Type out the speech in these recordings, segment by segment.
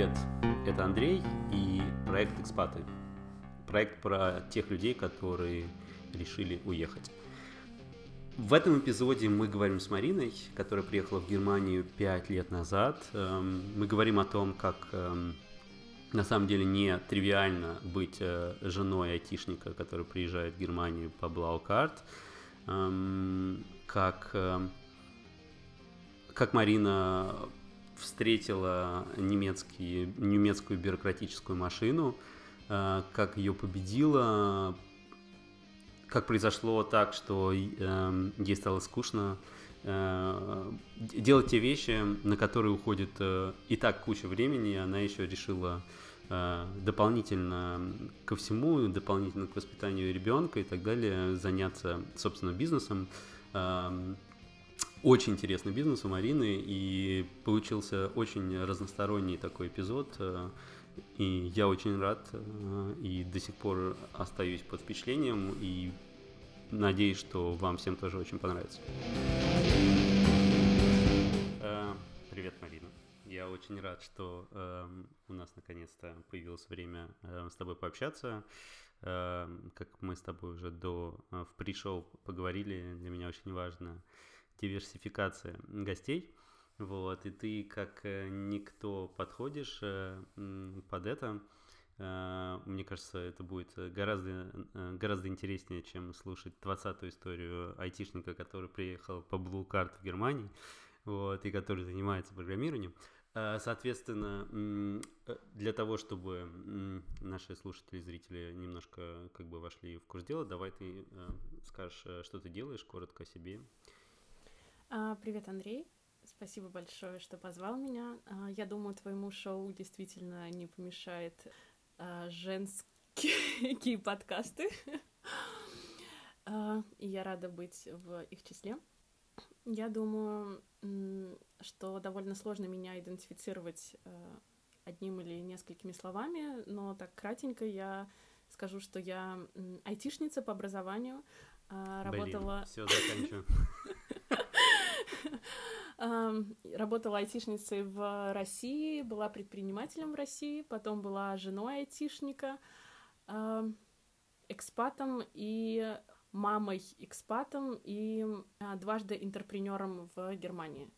Привет, это Андрей и проект «Экспаты». Проект про тех людей, которые решили уехать. В этом эпизоде мы говорим с Мариной, которая приехала в Германию 5 лет назад. Эм, мы говорим о том, как эм, на самом деле не тривиально быть э, женой айтишника, который приезжает в Германию по Блаукарт, эм, как, как Марина встретила немецкий, немецкую бюрократическую машину, э, как ее победила, как произошло так, что э, ей стало скучно э, делать те вещи, на которые уходит и так куча времени, она еще решила дополнительно ко всему, дополнительно к воспитанию ребенка и так далее, заняться, собственно, бизнесом. Очень интересный бизнес у Марины, и получился очень разносторонний такой эпизод. Э, и я очень рад, э, и до сих пор остаюсь под впечатлением, и надеюсь, что вам всем тоже очень понравится. Э, привет, Марина. Я очень рад, что э, у нас наконец-то появилось время э, с тобой пообщаться. Э, как мы с тобой уже до э, в пришел поговорили, для меня очень важно диверсификация гостей. Вот, и ты как э, никто подходишь э, под это. Э, мне кажется, это будет гораздо, гораздо интереснее, чем слушать 20-ю историю айтишника, который приехал по Blue Card в Германии, вот, и который занимается программированием. Соответственно, для того, чтобы наши слушатели и зрители немножко как бы вошли в курс дела, давай ты скажешь, что ты делаешь, коротко о себе. А, привет, Андрей. Спасибо большое, что позвал меня. А, я думаю, твоему шоу действительно не помешает а, женские подкасты. И я рада быть в их числе. Я думаю, что довольно сложно меня идентифицировать одним или несколькими словами, но так кратенько я скажу, что я айтишница по образованию, работала... Блин, все, заканчиваю. Работала айтишницей в России, была предпринимателем в России, потом была женой айтишника, экспатом и мамой экспатом и а, дважды интерпренером в Германии.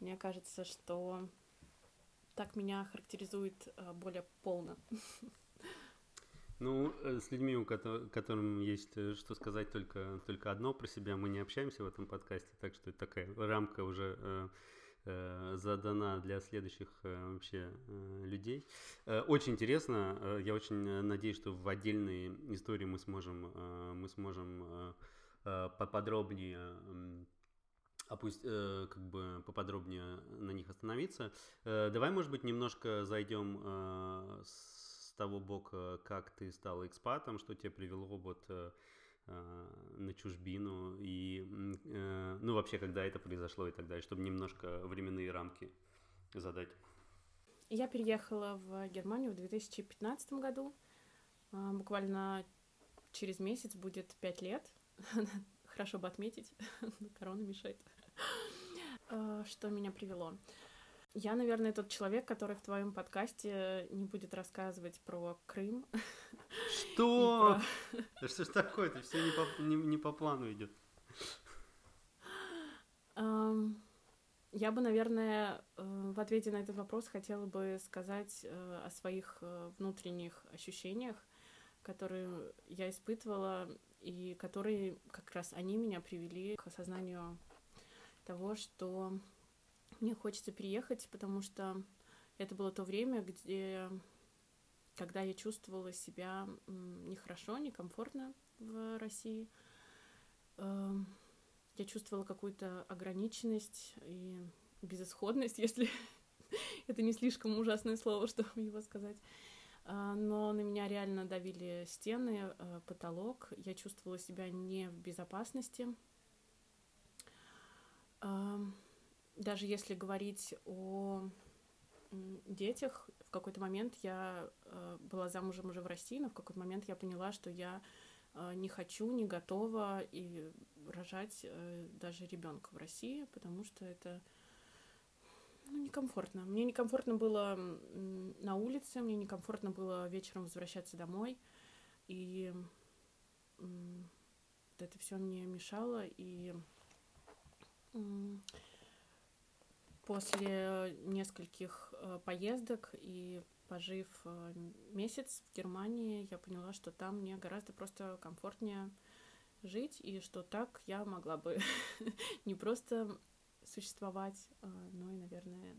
Мне кажется, что так меня характеризует а, более полно. Ну, э, с людьми, у которым есть э, что сказать только, только одно про себя, мы не общаемся в этом подкасте, так что это такая рамка уже э, задана для следующих вообще людей. Очень интересно, я очень надеюсь, что в отдельные истории мы сможем, мы сможем поподробнее э, опусть, э, как бы поподробнее на них остановиться. Э, давай, может быть, немножко зайдем э, с того бока, как ты стал экспатом, что тебя привело вот э, э, на чужбину и, э, ну, вообще, когда это произошло и так далее, чтобы немножко временные рамки задать. Я переехала в Германию в 2015 году. А, буквально через месяц будет пять лет. Хорошо бы отметить, корона мешает. А, что меня привело? Я, наверное, тот человек, который в твоем подкасте не будет рассказывать про Крым. Что? Про... Да что ж такое-то? Все не по, не, не по плану идет. Я бы, наверное, э, в ответе на этот вопрос хотела бы сказать э, о своих э, внутренних ощущениях, которые я испытывала, и которые как раз они меня привели к осознанию того, что мне хочется переехать, потому что это было то время, где, когда я чувствовала себя нехорошо, некомфортно в России. Эм, я чувствовала какую-то ограниченность и безысходность, если это не слишком ужасное слово, чтобы его сказать. А, но на меня реально давили стены, э, потолок. Я чувствовала себя не в безопасности. Даже если говорить о детях, в какой-то момент я э, была замужем уже в России, но в какой-то момент я поняла, что я э, не хочу, не готова и рожать э, даже ребенка в России, потому что это Ну, некомфортно. Мне некомфортно было на улице, мне некомфортно было вечером возвращаться домой. И это все мне мешало. И после нескольких э, поездок и пожив э, месяц в Германии, я поняла, что там мне гораздо просто комфортнее жить, и что так я могла бы не просто существовать, но и, наверное,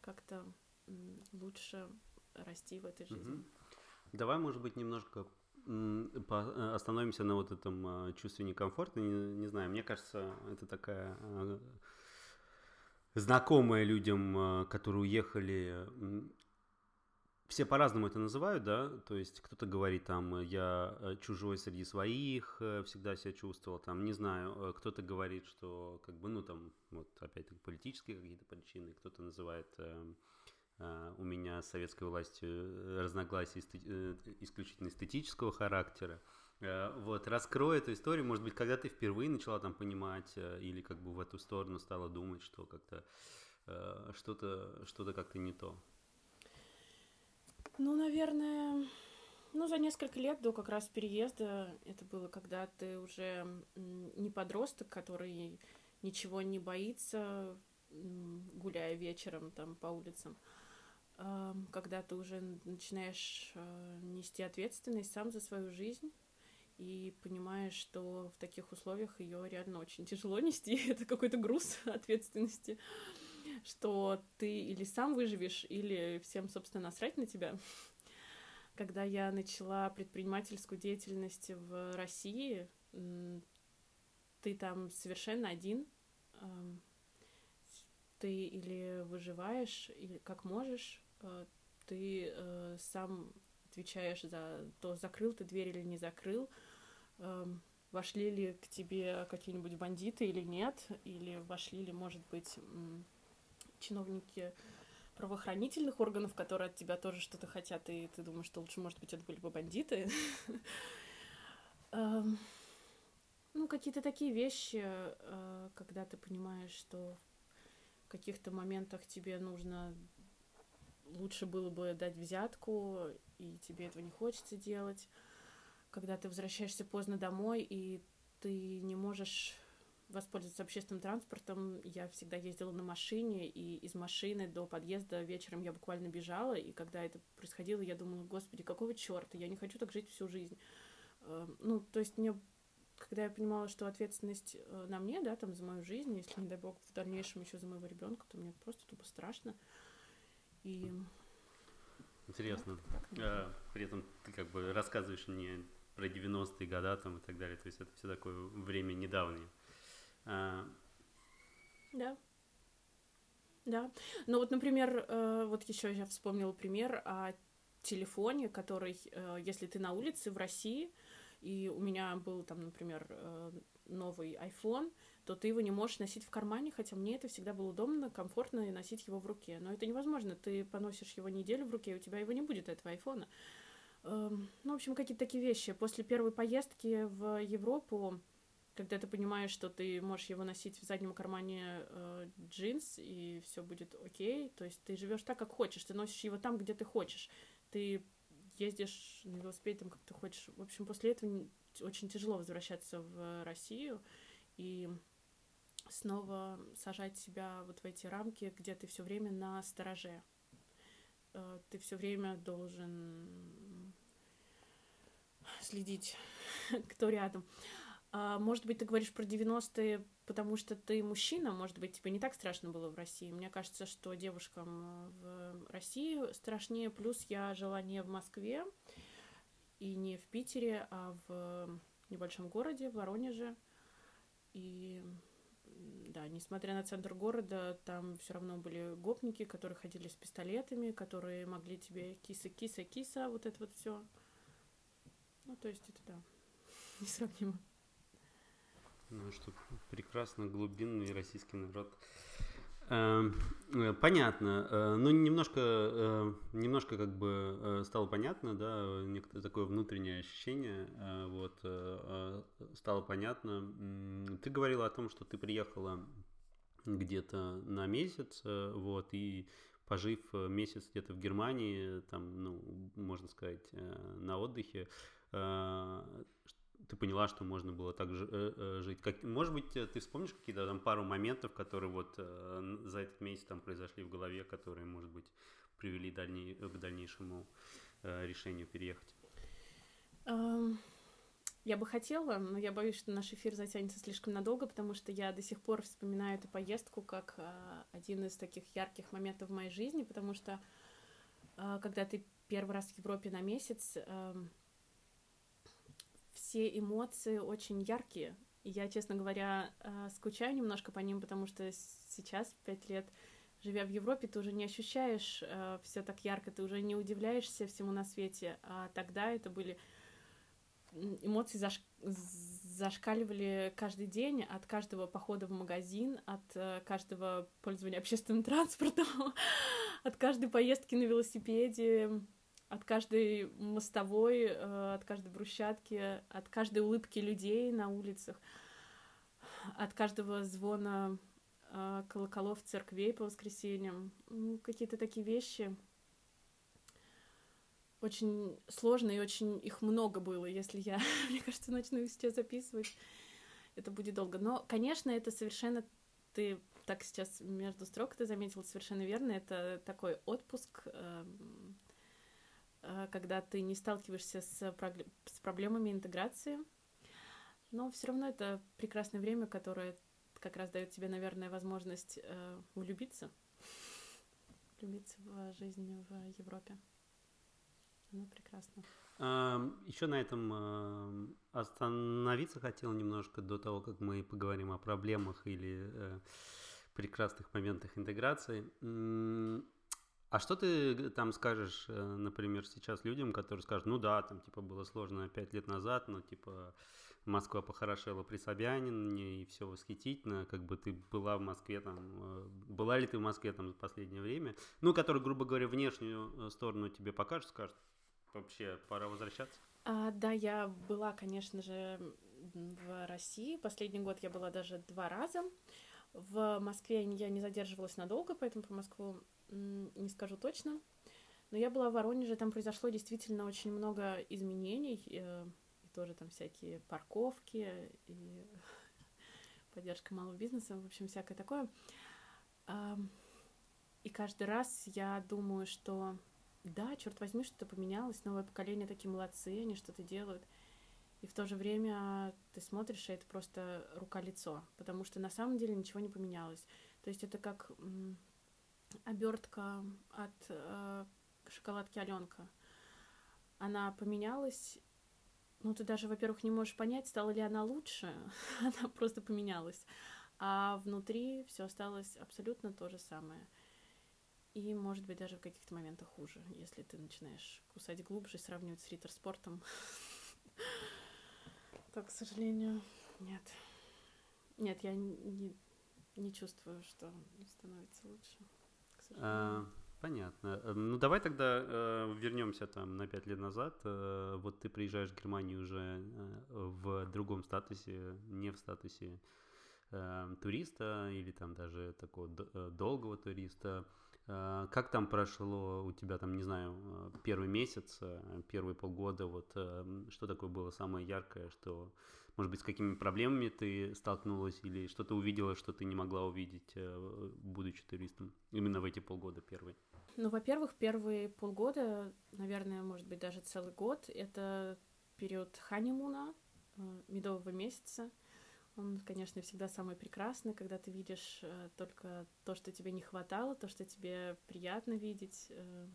как-то лучше расти в этой жизни. Давай, может быть, немножко э, остановимся на вот этом чувстве некомфорта. Не, не знаю, мне кажется, это такая знакомая людям, которые уехали все по-разному это называют, да, то есть кто-то говорит там, я э, чужой среди своих, э, всегда себя чувствовал, там, не знаю, э, кто-то говорит, что, как бы, ну, там, вот, опять-таки, политические какие-то причины, кто-то называет у меня с советской властью разногласия исключительно эстетического характера. Вот, раскрой эту историю, может быть, когда ты впервые начала там понимать или как бы в эту сторону стала думать, что как-то что-то что как-то не то. Ну, наверное, ну, за несколько лет до как раз переезда, это было, когда ты уже не подросток, который ничего не боится, гуляя вечером там по улицам, а, когда ты уже начинаешь нести ответственность сам за свою жизнь и понимаешь, что в таких условиях ее реально очень тяжело нести, это какой-то груз ответственности что ты или сам выживешь, или всем, собственно, насрать на тебя. Когда я начала предпринимательскую деятельность в России, ты там совершенно один. Ты или выживаешь, или как можешь, э, ты э, сам отвечаешь за то, закрыл ты дверь или не закрыл, вошли ли к тебе какие-нибудь бандиты или нет, или вошли ли, может быть, чиновники правоохранительных органов, которые от тебя тоже что-то хотят, и ты думаешь, что лучше, может быть, это были бы бандиты. Эм, ну, какие-то такие вещи, э, когда ты понимаешь, что в каких-то моментах тебе нужно лучше было бы дать взятку, и тебе этого не хочется делать. Когда ты возвращаешься поздно домой, и ты не можешь воспользоваться общественным транспортом. Я всегда ездила на машине, и из машины до подъезда вечером я буквально бежала, и когда это происходило, я думала, господи, какого черта, я не хочу так жить всю жизнь. Эм, ну, то есть мне когда я понимала, что ответственность э, на мне, да, там, за мою жизнь, если, не дай бог, в дальнейшем еще за моего ребенка, то мне просто тупо страшно. И... Интересно. А, при этом ты как бы рассказываешь мне про 90-е годы там и так далее, то есть это все такое время недавнее. А... Да. Да. Ну вот, например, э, вот еще я вспомнила пример о телефоне, который, э, если ты на улице в России, и у меня был там, например, э, новый iPhone, то ты его не можешь носить в кармане, хотя мне это всегда было удобно, комфортно носить его в руке. Но это невозможно. Ты поносишь его неделю в руке, и у тебя его не будет, этого айфона. Эм, ну, в общем, какие-то такие вещи. После первой поездки в Европу когда ты понимаешь, что ты можешь его носить в заднем кармане э, джинс, и все будет окей. То есть ты живешь так, как хочешь, ты носишь его там, где ты хочешь. Ты ездишь на велосипеде там, как ты хочешь. В общем, после этого очень тяжело возвращаться в Россию и снова сажать себя вот в эти рамки, где ты все время на стороже. Э, ты все время должен следить, кто рядом. А, может быть, ты говоришь про 90-е, потому что ты мужчина, может быть, тебе не так страшно было в России. Мне кажется, что девушкам в России страшнее. Плюс я жила не в Москве и не в Питере, а в небольшом городе, в Воронеже. И да, несмотря на центр города, там все равно были гопники, которые ходили с пистолетами, которые могли тебе киса, киса, киса, вот это вот все. Ну, то есть это да, несравнимо. Ну что, прекрасно, глубинный российский народ. Эм, э, понятно. Э, ну, немножко, э, немножко как бы стало понятно, да, некоторое такое внутреннее ощущение, вот, стало понятно. Ты говорила о том, что ты приехала где-то на месяц, вот, и пожив месяц где-то в Германии, там, ну, можно сказать, на отдыхе, ты поняла, что можно было так жить. Как, может быть, ты вспомнишь какие-то там пару моментов, которые вот за этот месяц там произошли в голове, которые, может быть, привели дальней, к дальнейшему решению переехать? Я бы хотела, но я боюсь, что наш эфир затянется слишком надолго, потому что я до сих пор вспоминаю эту поездку как один из таких ярких моментов в моей жизни, потому что когда ты первый раз в Европе на месяц, все эмоции очень яркие. И я, честно говоря, скучаю немножко по ним, потому что сейчас, пять лет, живя в Европе, ты уже не ощущаешь все так ярко, ты уже не удивляешься всему на свете. А тогда это были эмоции заш... зашкаливали каждый день от каждого похода в магазин, от э, каждого пользования общественным транспортом, от каждой поездки на велосипеде, от каждой мостовой, э, от каждой брусчатки, от каждой улыбки людей на улицах, от каждого звона э, колоколов церквей по воскресеньям. Ну, какие-то такие вещи — очень сложно и очень их много было. Если я, мне кажется, начну их сейчас записывать, это будет долго. Но, конечно, это совершенно ты так сейчас между строк ты заметил совершенно верно. Это такой отпуск, эм, когда ты не сталкиваешься с, с проблемами интеграции. Но все равно это прекрасное время, которое как раз дает тебе, наверное, возможность э, влюбиться, влюбиться в жизнь в Европе. Ну, прекрасно. Еще на этом остановиться хотел немножко до того, как мы поговорим о проблемах или э, прекрасных моментах интеграции. А что ты там скажешь, э, например, сейчас людям, которые скажут, ну да, там типа было сложно пять лет назад, но типа Москва похорошела при Собянине и все восхитительно, как бы ты была в Москве там, э, была ли ты в Москве там в последнее время, ну, который, грубо говоря, внешнюю сторону тебе покажет, скажет, вообще пора возвращаться? А, да, я была, конечно же, в России. Последний год я была даже два раза. В Москве я не задерживалась надолго, поэтому по Москву не скажу точно. Но я была в Воронеже, там произошло действительно очень много изменений. Э, и тоже там всякие парковки и поддержка малого бизнеса, в общем, всякое такое. И каждый раз я думаю, что да, черт возьми, что-то поменялось, новое поколение такие молодцы, они что-то делают. И в то же время ты смотришь, и это просто рука-лицо, потому что на самом деле ничего не поменялось. То есть это как обертка от э, шоколадки Аленка. Она поменялась, ну ты даже, во-первых, не можешь понять, стала ли она лучше, она просто поменялась. А внутри все осталось абсолютно то же самое. И, может быть, даже в каких-то моментах хуже, если ты начинаешь кусать глубже, сравнивать с ритер-спортом. То, к сожалению, нет. Нет, я не, не чувствую, что становится лучше. А, понятно. Эм, ну, давай тогда э, вернемся там на пять лет назад. Э, вот ты приезжаешь в Германию уже э, в другом статусе, не в статусе э, туриста или там даже такого э, долгого туриста. Э, как там прошло у тебя, там, не знаю, э, первый месяц, э, первые полгода, вот что такое было самое яркое, что, может быть, с какими проблемами ты столкнулась или что то увидела, что ты не могла увидеть, будучи туристом, именно в эти полгода первые? Ну, во-первых, первые полгода, наверное, может быть, даже целый год, это период ханимуна, медового месяца, он, конечно, всегда самый прекрасный, когда ты видишь э, только то, что тебе не хватало, то, что тебе приятно видеть. Э,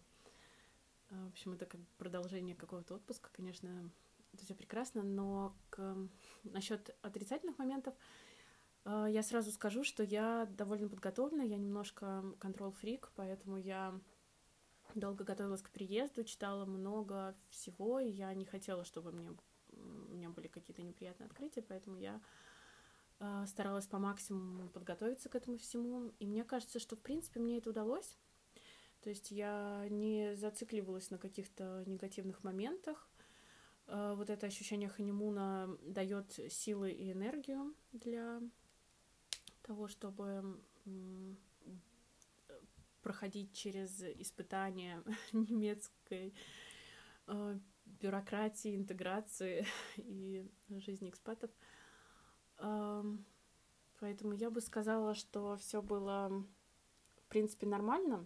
э, в общем, это как продолжение какого-то отпуска, конечно, это все прекрасно, но к... насчет отрицательных моментов э, я сразу скажу, что я довольно подготовлена, я немножко контрол-фрик, поэтому я долго готовилась к приезду, читала много всего, и я не хотела, чтобы мне, у меня были какие-то неприятные открытия, поэтому я а, старалась по максимуму подготовиться к этому всему. И мне кажется, что, в принципе, мне это удалось. То есть я не зацикливалась на каких-то негативных моментах. А, вот это ощущение ханимуна дает силы и энергию для того, чтобы проходить через испытания немецкой э, бюрократии, интеграции и жизни экспатов. Поэтому я бы сказала, что все было, в принципе, нормально.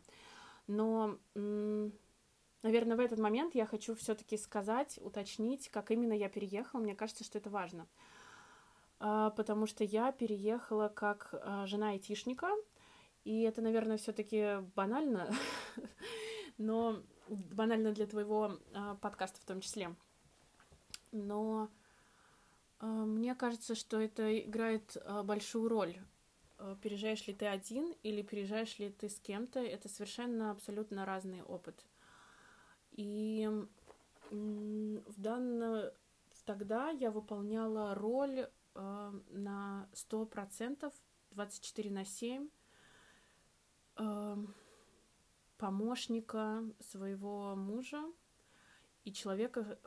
Но, наверное, в этот момент я хочу все-таки сказать, уточнить, как именно я переехала. Мне кажется, что это важно. А, потому что я переехала как а, жена айтишника, и это, наверное, все-таки банально, но банально для твоего э, подкаста в том числе. Но мне кажется, что это играет большую роль. Переезжаешь ли ты один или переезжаешь ли ты с кем-то, это совершенно абсолютно разный опыт. И э, в данном тогда я выполняла роль э, на 100%, 24 на 7, Эм, помощника своего мужа и человека,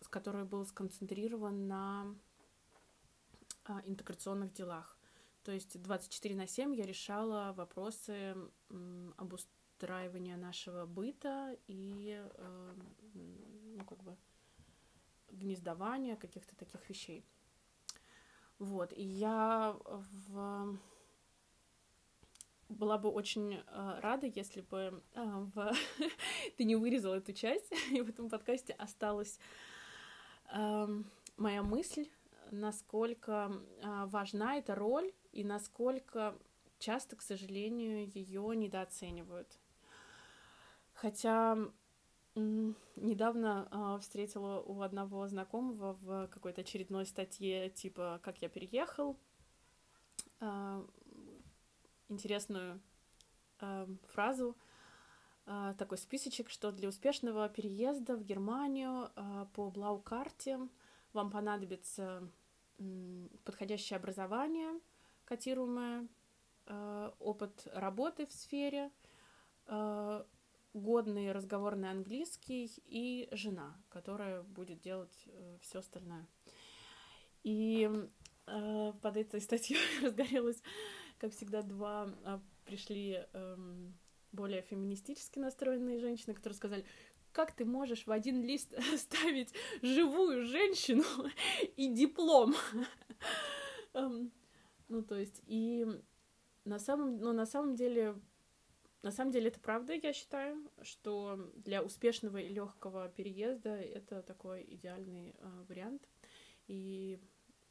с который был сконцентрирован на а, интеграционных делах. То есть 24 на 7 я решала вопросы обустраивания нашего быта и э, ну, как бы гнездования каких-то таких вещей. Вот, и я в была бы очень э, рада, если бы э, в... ты не вырезал эту часть, и в этом подкасте осталась моя мысль, насколько важна эта роль и насколько часто, к сожалению, ее недооценивают. Хотя недавно э, встретила у одного знакомого в какой-то очередной статье типа «Как я переехал», э, интересную э, фразу, э, такой списочек, что для успешного переезда в Германию э, по Блау-карте вам понадобится э, подходящее образование, котируемое, э, опыт работы в сфере, э, годный разговорный английский и жена, которая будет делать э, все остальное. И э, под этой статьей разгорелась как всегда, два а, пришли эм, более феминистически настроенные женщины, которые сказали, как ты можешь в один лист ставить живую женщину и диплом? Эм, ну, то есть, и на самом, ну, на самом деле, на самом деле это правда, я считаю, что для успешного и легкого переезда это такой идеальный э, вариант. И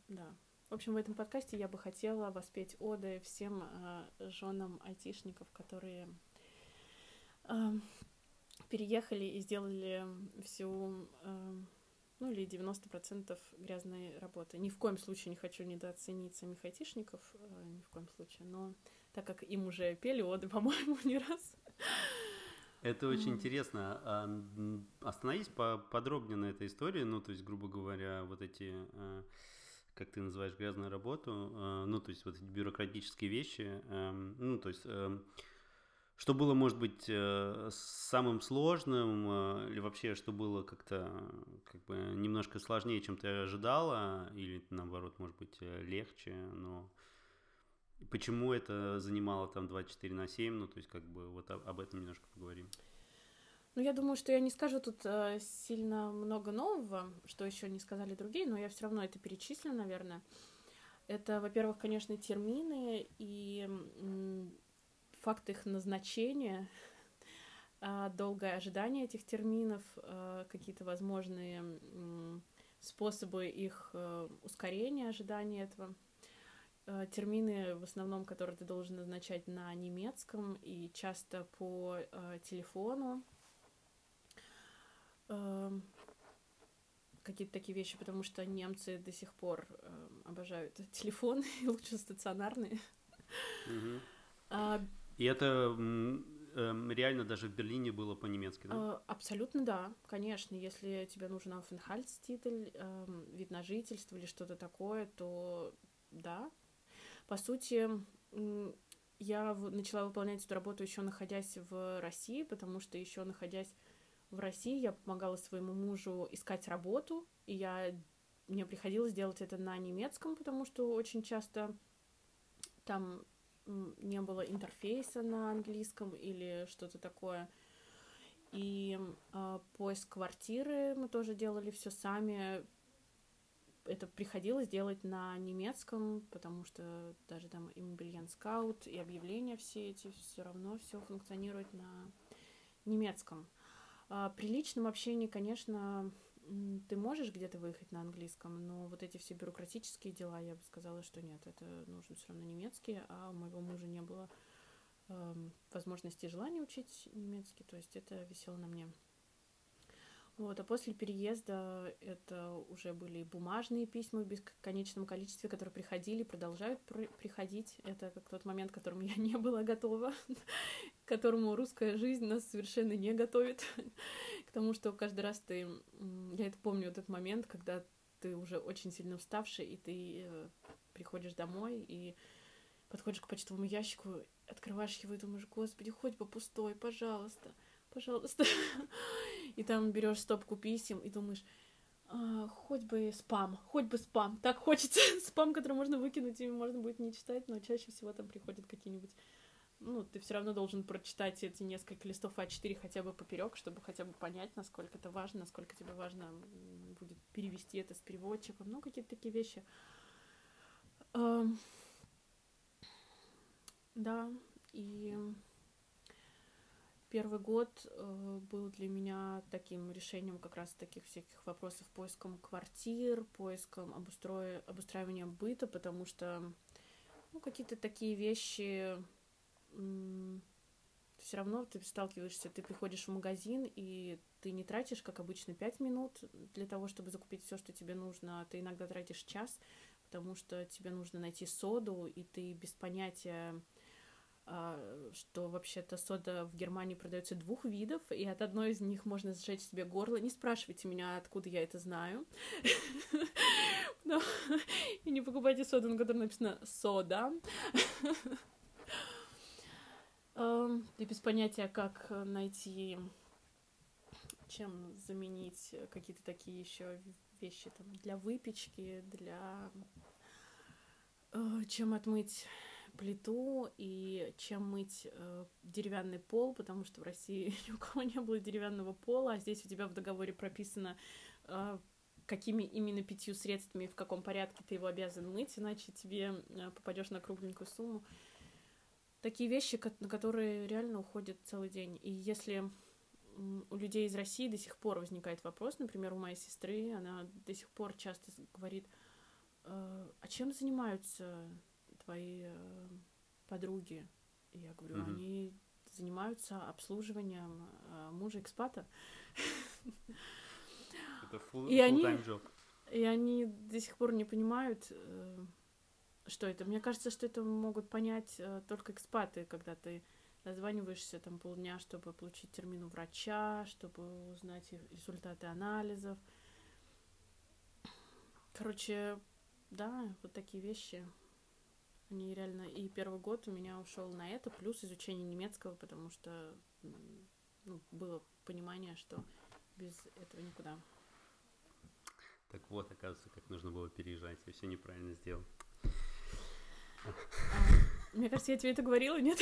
да, в общем, в этом подкасте я бы хотела воспеть оды всем э, женам айтишников, которые э, переехали и сделали всю, э, ну или 90% грязной работы. Ни в коем случае не хочу недооценить самих айтишников, э, ни в коем случае, но так как им уже пели оды, по-моему, не раз. Это очень интересно. А, остановись подробнее на этой истории. Ну, то есть, грубо говоря, вот эти э, как ты называешь, грязную работу, э, ну, то есть вот эти бюрократические вещи, эм, ну, то есть что было, может быть, э, самым сложным, э, или вообще, что было как-то как бы немножко сложнее, чем ты ожидала, или наоборот, может быть, легче, но почему это занимало там 24 на 7, ну, то есть как бы вот об этом немножко поговорим. Ну, я думаю, что я не скажу тут э, сильно много нового, что еще не сказали другие, но я все равно это перечислю, наверное. Это, во-первых, конечно, термины и м, факт их назначения, э, долгое ожидание этих терминов, э, какие-то возможные м, способы их э, ускорения ожидания этого термины, в основном, которые ты должен назначать на немецком и часто по э, телефону, э, какие-то такие вещи, потому что немцы до сих пор э, обожают телефоны, и лучше стационарные. Угу. А, и это э, реально даже в Берлине было по-немецки, да? Э, абсолютно да, конечно. Если тебе нужен Aufenthaltstitel, э, вид на жительство или что-то такое, то да. По сути, я начала выполнять эту работу еще находясь в России, потому что еще находясь в России я помогала своему мужу искать работу, и я мне приходилось делать это на немецком, потому что очень часто там не было интерфейса на английском или что-то такое. И э, поиск квартиры мы тоже делали все сами. Это приходилось делать на немецком, потому что даже там имбильян скаут и объявления все эти все равно все функционирует на немецком. А при личном общении, конечно, ты можешь где-то выехать на английском, но вот эти все бюрократические дела, я бы сказала, что нет, это нужно все равно немецкий, а у моего мужа не было э, возможности и желания учить немецкий, то есть это висело на мне. Вот, а после переезда это уже были бумажные письма в бесконечном количестве, которые приходили, продолжают при приходить. Это как тот момент, к которому я не была готова, к которому русская жизнь нас совершенно не готовит, к тому, что каждый раз ты... Я это помню, этот момент, когда ты уже очень сильно уставший, и ты э, приходишь домой, и подходишь к почтовому ящику, открываешь его и думаешь, господи, хоть бы пустой, пожалуйста пожалуйста. И там берешь стопку писем и думаешь, а, хоть бы спам, хоть бы спам. Так хочется спам, который можно выкинуть, и можно будет не читать, но чаще всего там приходят какие-нибудь ну, ты все равно должен прочитать эти несколько листов А4 хотя бы поперек, чтобы хотя бы понять, насколько это важно, насколько тебе важно будет перевести это с переводчиком, ну, какие-то такие вещи. Да, и Первый год э, был для меня таким решением как раз таких всяких вопросов поиском квартир, поиском обустроя, обустраивания быта, потому что ну, какие-то такие вещи все равно ты сталкиваешься, ты приходишь в магазин, и ты не тратишь, как обычно, пять минут для того, чтобы закупить все, что тебе нужно, а ты иногда тратишь час, потому что тебе нужно найти соду, и ты без понятия что вообще-то сода в Германии продается двух видов, и от одной из них можно сжечь себе горло. Не спрашивайте меня, откуда я это знаю. И не покупайте соду, на которой написано «сода». И без понятия, как найти, чем заменить какие-то такие еще вещи там для выпечки, для э, чем отмыть плиту и чем мыть э, деревянный пол, потому что в России ни у кого не было деревянного пола, а здесь у тебя в договоре прописано, э, какими именно пятью средствами, в каком порядке ты его обязан мыть, иначе тебе э, попадешь на кругленькую сумму. Такие вещи, на которые реально уходит целый день. И если у людей из России до сих пор возникает вопрос, например, у моей сестры, она до сих пор часто говорит, э, а чем занимаются твои э, подруги. И я говорю, mm-hmm. они занимаются обслуживанием э, мужа экспата. Это full, и они, job. И они до сих пор не понимают, э, что это. Мне кажется, что это могут понять только экспаты, когда ты названиваешься там полдня, чтобы получить термин у врача, чтобы узнать результаты анализов. Короче, да, вот такие вещи. Они реально... И первый год у меня ушел на это, плюс изучение немецкого, потому что ну, было понимание, что без этого никуда. Так вот, оказывается, как нужно было переезжать. Я все неправильно сделал. А, мне кажется, я тебе это говорила, нет?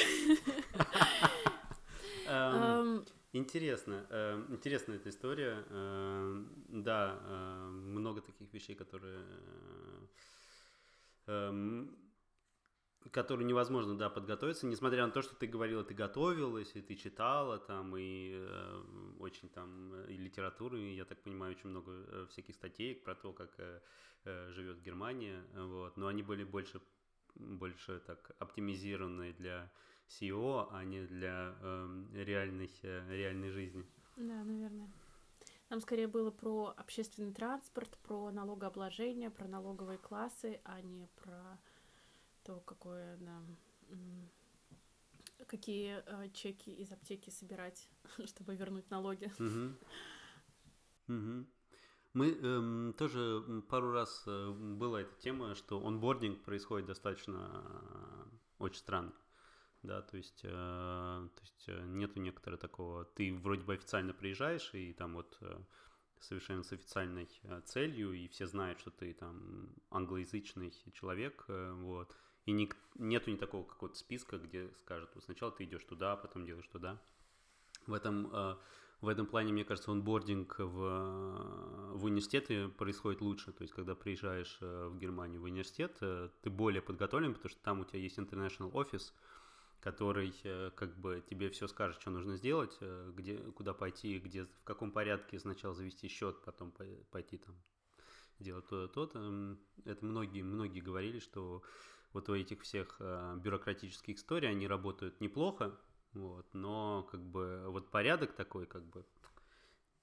Интересно, интересная эта история. Да, много таких вещей, которые которую невозможно, да, подготовиться, несмотря на то, что ты говорила, ты готовилась, и ты читала там, и э, очень там, и литературы, и, я так понимаю, очень много э, всяких статей про то, как э, э, живет Германия, вот, но они были больше, больше так оптимизированные для SEO, а не для э, реальной, э, реальной жизни. Да, наверное. Нам скорее было про общественный транспорт, про налогообложение, про налоговые классы, а не про то какое, да, какие э, чеки из аптеки собирать, чтобы вернуть налоги. Мы эм, тоже пару раз э, была эта тема, что онбординг происходит достаточно э, очень странно. Да, то есть, э, то есть э, нету некоторого такого, ты вроде бы официально приезжаешь, и там вот э, совершенно с официальной э, целью, и все знают, что ты там англоязычный человек, э, вот, И не, нету ни такого какого-то списка, где скажут, вот сначала ты идешь туда, потом делаешь туда. В этом, э, в этом плане, мне кажется, онбординг в, в университете происходит лучше. То есть, когда приезжаешь э, в Германию в университет, э, ты более подготовлен, потому что там у тебя есть international офис, который как бы тебе все скажет, что нужно сделать, где, куда пойти, где, в каком порядке сначала завести счет, потом пойти там делать то-то, это многие, многие говорили, что вот у этих всех бюрократических историй, они работают неплохо, вот, но как бы вот порядок такой как бы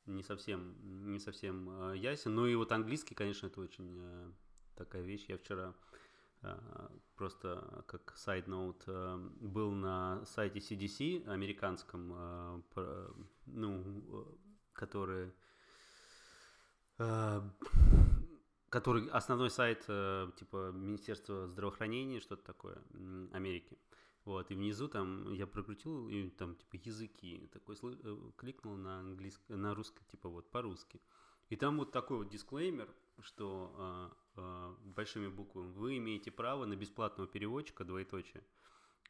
не совсем, не совсем э, ясен. Ну и вот английский, конечно, это очень э, такая вещь. Я вчера э, просто как э, был на сайте CDC американском, э, ну, который э, который основной сайт э, типа Министерства здравоохранения, что-то такое Америки. Вот, и внизу там я прокрутил, и там типа языки, такой э, кликнул на английский, на русский, типа вот по-русски. И там вот такой вот дисклеймер, что э, э, большими буквами вы имеете право на бесплатного переводчика, двоеточие,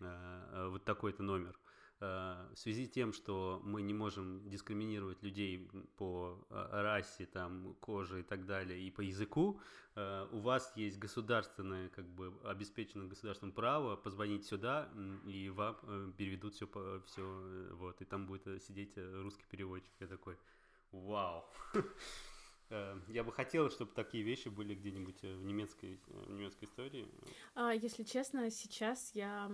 э, э, вот такой-то номер. Э, в связи с тем, что мы не можем дискриминировать людей по э, расе, там, коже и так далее, и по языку, э, у вас есть государственное, как бы, обеспечено государственным право позвонить сюда, и вам переведут все, все вот, и там будет сидеть русский переводчик. Я такой, вау! Я бы хотел, чтобы такие вещи были где-нибудь в немецкой, в немецкой истории. А, если честно, сейчас я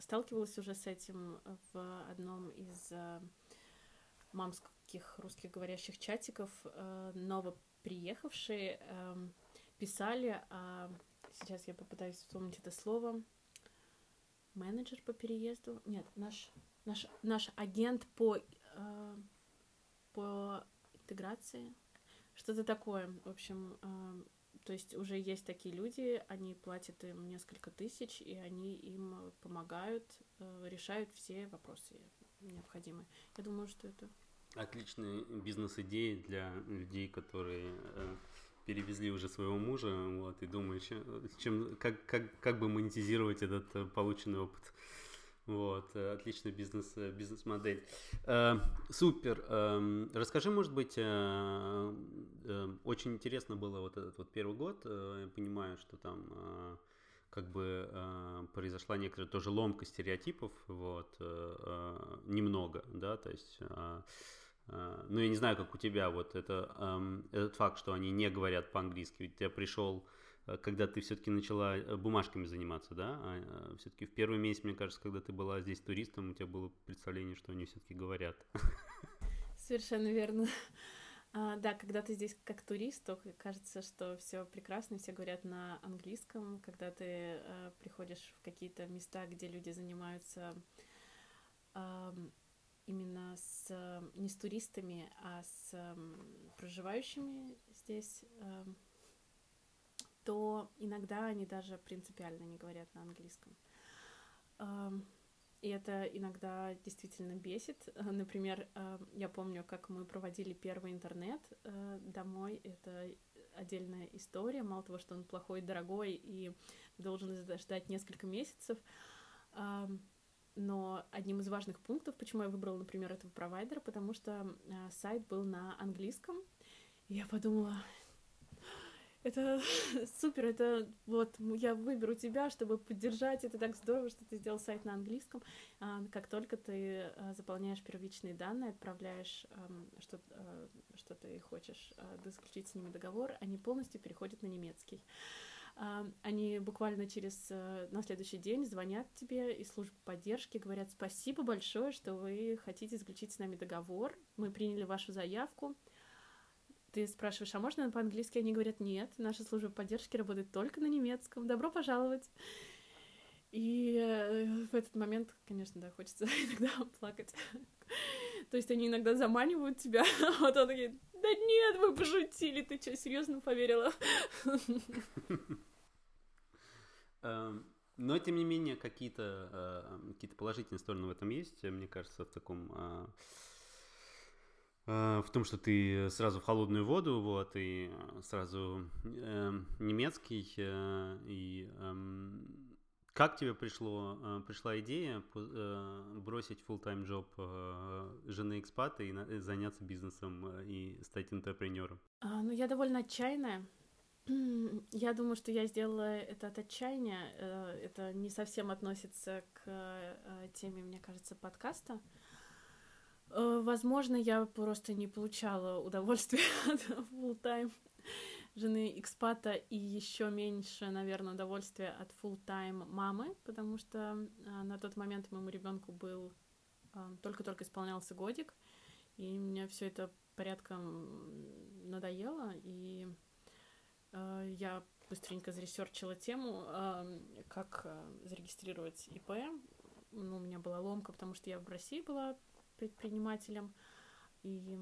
сталкивалась уже с этим в одном из э, мамских русскоговорящих чатиков. Э, новоприехавшие эм, писали, а сейчас я попытаюсь вспомнить это слово, менеджер по переезду, нет, наш, наш, наш агент по, э, по интеграции, что-то такое, в общем, то есть уже есть такие люди, они платят им несколько тысяч, и они им помогают, э, решают все вопросы необходимые. Я думаю, что это... Отличная бизнес-идея для людей, которые э, перевезли уже своего мужа, вот, и думают, чем, как, как, как бы монетизировать этот э, полученный опыт. Вот, э, отличная бизнес, э, бизнес-модель. Э, супер. Э, расскажи, может быть, э, э, очень интересно было вот этот вот первый год. Э, я понимаю, что там э, как бы э, произошла некоторая тоже ломка стереотипов, вот, э, э, немного, да, то есть... Э, ну, я не знаю, как у тебя, вот это, эм, этот факт, что они не говорят по-английски, ведь я пришел Э, когда ты все-таки начала э, бумажками заниматься, да? А, э, все-таки в первый месяц, мне кажется, когда ты была здесь туристом, у тебя было представление, что они все-таки говорят. Совершенно верно. А, да, когда ты здесь как турист, то кажется, что все прекрасно, все говорят на английском. Когда ты а, приходишь в какие-то места, где люди занимаются а, именно с не с туристами, а с а, проживающими здесь то иногда они даже принципиально не говорят на английском. И это иногда действительно бесит. Например, я помню, как мы проводили первый интернет э, домой. Это отдельная история. Мало того, что он плохой, дорогой и должен ждать несколько месяцев. Но одним из важных пунктов, почему я выбрала, например, этого провайдера, потому что э, сайт был на английском. И я подумала, это супер, это вот я выберу тебя, чтобы поддержать, это так здорово, что ты сделал сайт на английском. А, как только ты а, заполняешь первичные данные, отправляешь, что, а, что ты хочешь заключить с ними договор, они полностью переходят на немецкий. Они буквально через на следующий день звонят тебе из службы поддержки, говорят спасибо большое, что вы хотите заключить с нами договор, мы приняли вашу заявку, ты спрашиваешь, а можно по-английски? Они говорят, нет, наша служба поддержки работает только на немецком. Добро пожаловать. И э, в этот момент, конечно, да, хочется иногда плакать. То есть они иногда заманивают тебя, а потом такие, да нет, вы пошутили, ты что, серьезно поверила? Эм, но, тем не менее, какие-то э, какие положительные стороны в этом есть, мне кажется, в таком э, в том, что ты сразу в холодную воду, вот, и сразу э, немецкий, э, и э, как тебе пришло, э, пришла идея э, бросить full-time э, жены экспата и заняться бизнесом и стать интерпренером? А, ну, я довольно отчаянная. Я думаю, что я сделала это от отчаяния. Это не совсем относится к теме, мне кажется, подкаста. Возможно, я просто не получала удовольствия от full-time жены экспата и еще меньше, наверное, удовольствия от full-time мамы, потому что а, на тот момент моему ребенку был а, только-только исполнялся годик, и мне все это порядком надоело, и а, я быстренько заресерчила тему, как зарегистрировать ИП. Ну, у меня была ломка, потому что я в России была предпринимателем, и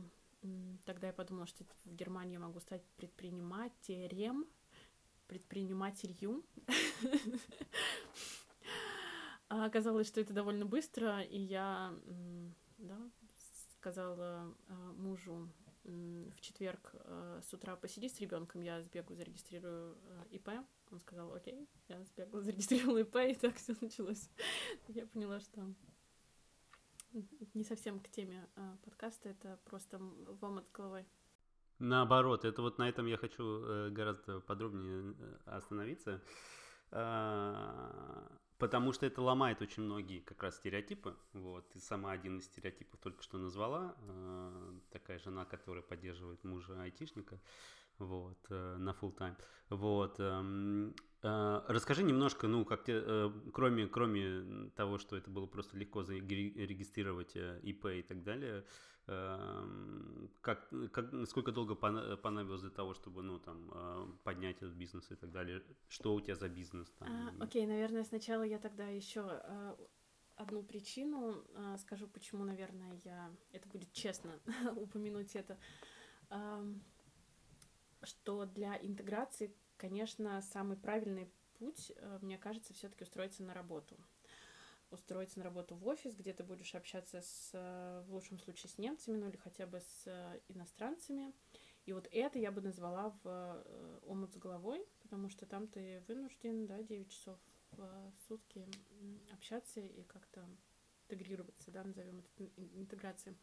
Тогда я подумала, что в Германии я могу стать предпринимателем, предпринимателью. А оказалось, что это довольно быстро, и я сказала а, мужу в четверг а, с утра посиди с ребенком, я сбегу, зарегистрирую ИП. Он сказал, окей, я сбегала, зарегистрировала ИП, и так все началось. Я поняла, что не совсем к теме а, подкаста, это просто вам от головой. Наоборот, это вот на этом я хочу э, гораздо подробнее э, остановиться, а, потому что это ломает очень многие как раз стереотипы. Вот, ты сама один из стереотипов только что назвала, а, такая жена, которая поддерживает мужа айтишника, вот, э, на full time. Вот, эм, э, расскажи немножко, ну, как тебе, э, кроме, кроме того, что это было просто легко зарегистрировать ИП и так далее, эм, как, как, сколько долго понадобилось для того, чтобы, ну, там, поднять этот бизнес и так далее? Что у тебя за бизнес? Там? А, окей, наверное, сначала я тогда еще одну причину скажу, почему, наверное, я... Это будет честно упомянуть это что для интеграции, конечно, самый правильный путь, э, мне кажется, все-таки устроиться на работу. Устроиться на работу в офис, где ты будешь общаться с, э, в лучшем случае, с немцами, ну или хотя бы с э, иностранцами. И вот это я бы назвала в омут с головой, потому что там ты вынужден, да, 9 часов в сутки общаться и как-то интегрироваться, да, назовем это интеграцией.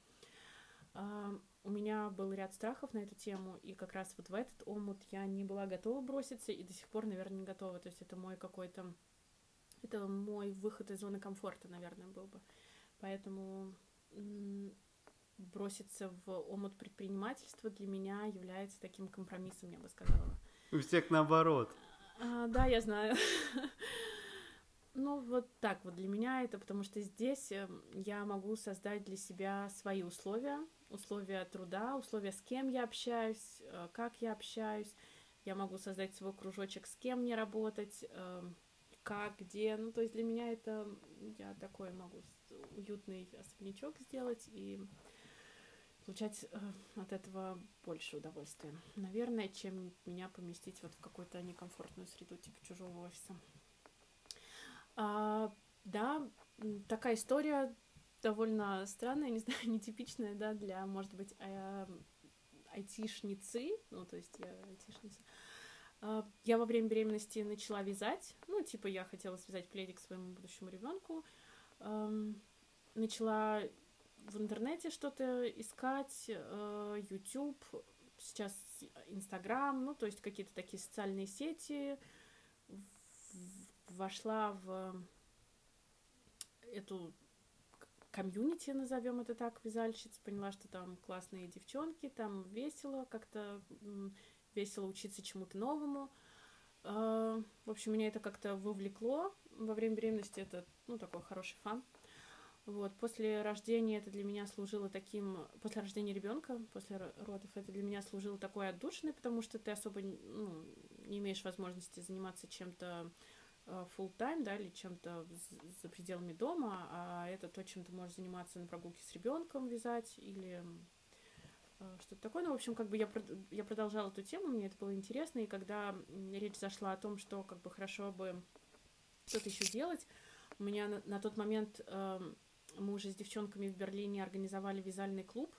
У меня был ряд страхов на эту тему, и как раз вот в этот омут я не была готова броситься, и до сих пор, наверное, не готова. То есть это мой какой-то... Это мой выход из зоны комфорта, наверное, был бы. Поэтому броситься в омут предпринимательства для меня является таким компромиссом, я бы сказала. У всех наоборот. А, да, я знаю. Ну, вот так вот для меня это, потому что здесь эм, я могу создать для себя свои условия, условия труда, условия, с кем я общаюсь, э, как я общаюсь. Я могу создать свой кружочек, с кем мне работать, эм, как, где. Ну, то есть для меня это, я такой могу уютный особнячок сделать и получать э, от этого больше удовольствия. Наверное, чем меня поместить вот в какую-то некомфортную среду, типа чужого офиса. А, да, такая история довольно странная, не знаю, нетипичная, да, для, может быть, а, айтишницы, ну, то есть я айтишница. А, я во время беременности начала вязать, ну, типа я хотела связать пледик своему будущему ребенку. Начала в интернете что-то искать, а, YouTube, сейчас Инстаграм, ну, то есть какие-то такие социальные сети, вошла в эту комьюнити, назовем это так, вязальщиц, поняла, что там классные девчонки, там весело, как-то весело учиться чему-то новому. А, в общем, меня это как-то вовлекло. Во время беременности это, ну, такой хороший фан. Вот, после рождения это для меня служило таким, после рождения ребенка, после родов, это для меня служило такой отдушиной, потому что ты особо ну, не имеешь возможности заниматься чем-то full time, да, или чем-то за пределами дома, а это то, чем ты можешь заниматься на прогулке с ребенком, вязать или э, что-то такое. Ну, в общем, как бы я, я продолжала эту тему, мне это было интересно, и когда речь зашла о том, что как бы хорошо бы что-то еще делать, у меня на, на тот момент э, мы уже с девчонками в Берлине организовали вязальный клуб,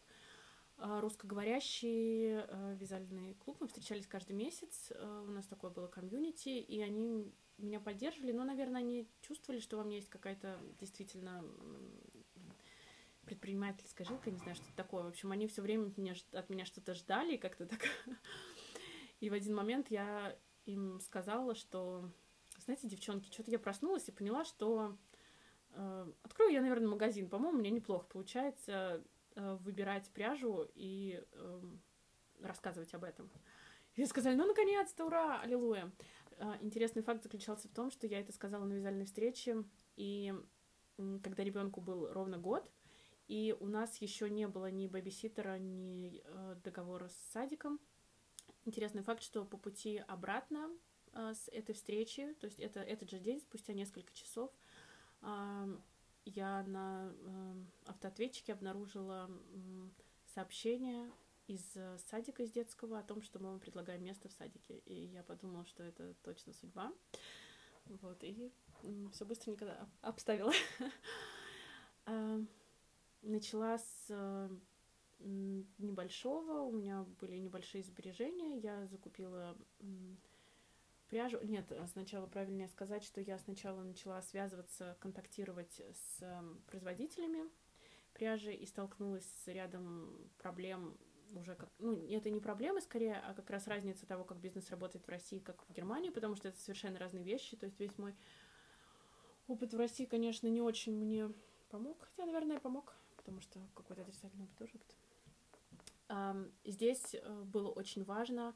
русскоговорящий э, вязальный клуб. Мы встречались каждый месяц. Э, у нас такое было комьюнити, и они меня поддерживали. Но, наверное, они чувствовали, что во мне есть какая-то действительно предпринимательская жилка, не знаю, что это такое. В общем, они все время от меня, от меня что-то ждали, как-то так. И в один момент я им сказала, что, знаете, девчонки, что-то я проснулась и поняла, что э, открою я, наверное, магазин. По-моему, мне неплохо получается выбирать пряжу и э, рассказывать об этом. И сказали, ну, наконец-то, ура, аллилуйя. Э, интересный факт заключался в том, что я это сказала на вязальной встрече, и когда ребенку был ровно год, и у нас еще не было ни бэбиситера, ни э, договора с садиком. Интересный факт, что по пути обратно э, с этой встречи, то есть это этот же день, спустя несколько часов, э, я на э, автоответчике обнаружила сообщение из э, садика из детского о том, что мы вам предлагаем место в садике. И я подумала, что это точно судьба. Вот, и все быстренько обставила. Э, начала с э, небольшого, у меня были небольшие сбережения, я закупила пряжу. Нет, сначала правильнее сказать, что я сначала начала связываться, контактировать с эм, производителями пряжи и столкнулась с рядом проблем уже как, ну, это не проблемы скорее, а как раз разница того, как бизнес работает в России, как в Германии, потому что это совершенно разные вещи, то есть весь мой опыт в России, конечно, не очень мне помог, хотя, наверное, помог, потому что какой-то отрицательный опыт тоже опыт. Здесь э, было очень важно,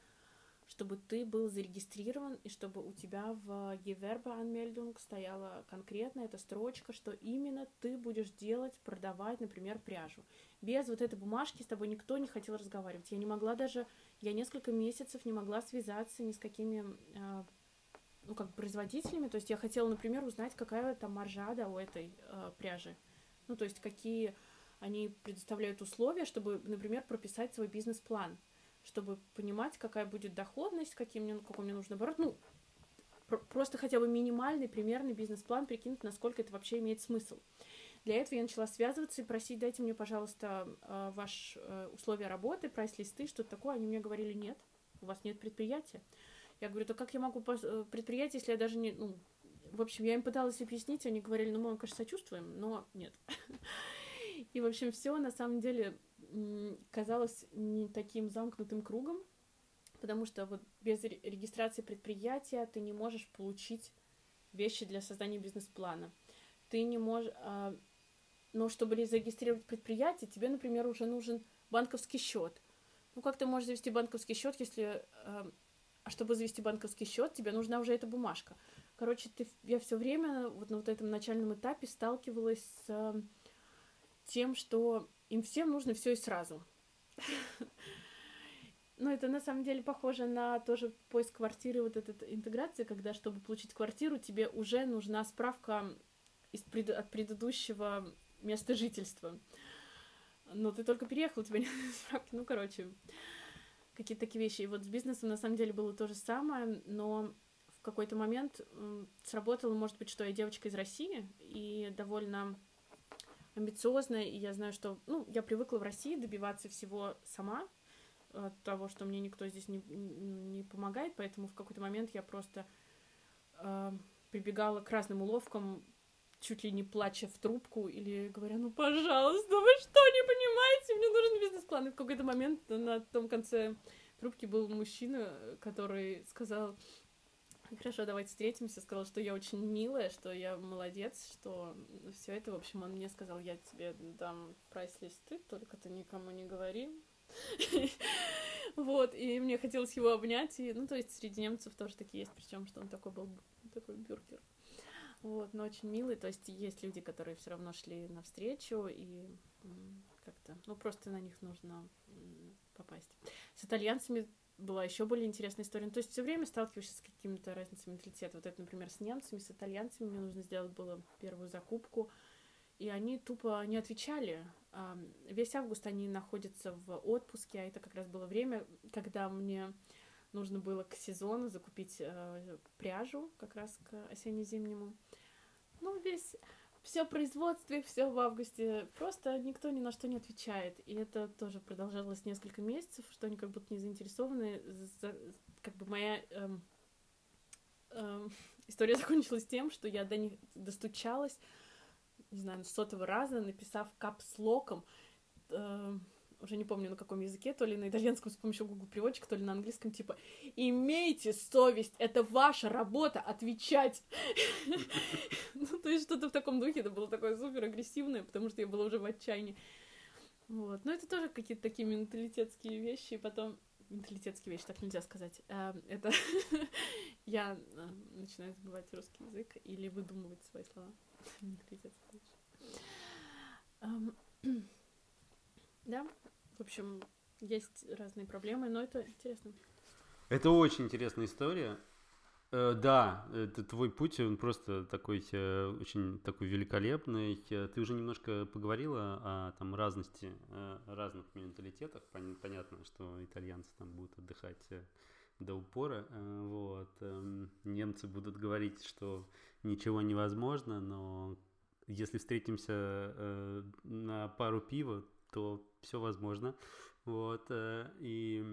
чтобы ты был зарегистрирован и чтобы у тебя в Gewerbeanmeldung стояла конкретно эта строчка, что именно ты будешь делать, продавать, например, пряжу. Без вот этой бумажки с тобой никто не хотел разговаривать. Я не могла даже, я несколько месяцев не могла связаться ни с какими а, ну, как производителями. То есть я хотела, например, узнать, какая там маржа да, у этой э, пряжи. Ну, то есть какие они предоставляют условия, чтобы, например, прописать свой бизнес-план, чтобы понимать, какая будет доходность, каким мне, какой мне нужно оборот. Ну, просто хотя бы минимальный, примерный бизнес-план прикинуть, насколько это вообще имеет смысл. Для этого я начала связываться и просить, дайте мне, пожалуйста, э, ваши э, условия работы, прайс-листы, что-то такое. Они мне говорили, нет, у вас нет предприятия. Я говорю, то как я могу э, предприятие, если я даже не... Ну, в общем, я им пыталась объяснить, они говорили, ну, мы вам, конечно, сочувствуем, но нет. И, в общем, все на самом деле казалось не таким замкнутым кругом, потому что вот без регистрации предприятия ты не можешь получить вещи для создания бизнес-плана. Ты не можешь... А, но чтобы зарегистрировать предприятие, тебе, например, уже нужен банковский счет. Ну, как ты можешь завести банковский счет, если... А, а чтобы завести банковский счет, тебе нужна уже эта бумажка. Короче, ты, я все время вот на вот этом начальном этапе сталкивалась с тем, что им всем нужно все и сразу. Но это на самом деле похоже на тоже поиск квартиры, вот эта интеграция, когда, чтобы получить квартиру, тебе уже нужна справка из пред... от предыдущего места жительства. Но ты только переехал, у тебя нет справки. Ну, короче, какие-то такие вещи. И вот с бизнесом на самом деле было то же самое, но в какой-то момент сработало, может быть, что я девочка из России и довольно амбициозная, и я знаю, что, ну, я привыкла в России добиваться всего сама, от того, что мне никто здесь не, не помогает, поэтому в какой-то момент я просто э, прибегала к разным уловкам, чуть ли не плача в трубку или говоря, ну, пожалуйста, вы что, не понимаете, мне нужен бизнес-план. И в какой-то момент на том конце трубки был мужчина, который сказал, хорошо, давайте встретимся, сказал, что я очень милая, что я молодец, что все это, в общем, он мне сказал, я тебе дам прайс-листы, только ты никому не говори. Вот, и мне хотелось его обнять, и, ну, то есть среди немцев тоже такие есть, причем что он такой был, такой бюргер. Вот, но очень милый, то есть есть люди, которые все равно шли навстречу, и как-то, ну, просто на них нужно попасть. С итальянцами была еще более интересная история. Ну, то есть все время сталкиваешься с какими-то разницами менталитета. Вот это, например, с немцами, с итальянцами мне нужно сделать было первую закупку. И они тупо не отвечали. Весь август они находятся в отпуске, а это как раз было время, когда мне нужно было к сезону закупить э, пряжу, как раз к осенне-зимнему. Ну, весь все производстве, все в августе. Просто никто ни на что не отвечает. И это тоже продолжалось несколько месяцев, что они как будто не заинтересованы. За, как бы моя эм, эм, история закончилась тем, что я до них достучалась, не знаю, сотого раза, написав капслоком, эм, уже не помню на каком языке, то ли на итальянском с помощью Google переводчика, то ли на английском, типа, имейте совесть, это ваша работа отвечать. Ну, то есть что-то в таком духе, это было такое супер агрессивное, потому что я была уже в отчаянии. Вот, но это тоже какие-то такие менталитетские вещи, и потом менталитетские вещи, так нельзя сказать. А, это я а, начинаю забывать русский язык или выдумывать свои слова. Менталитетские вещи. Да, в общем, есть разные проблемы, но это интересно. Это очень интересная история. Э, да, это твой путь, он просто такой э, очень такой великолепный. Э, ты уже немножко поговорила о там разности, разных менталитетах. Понятно, что итальянцы там будут отдыхать до упора. Вот. Эм, немцы будут говорить, что ничего невозможно, но если встретимся на пару пива, то все возможно. Вот, э, и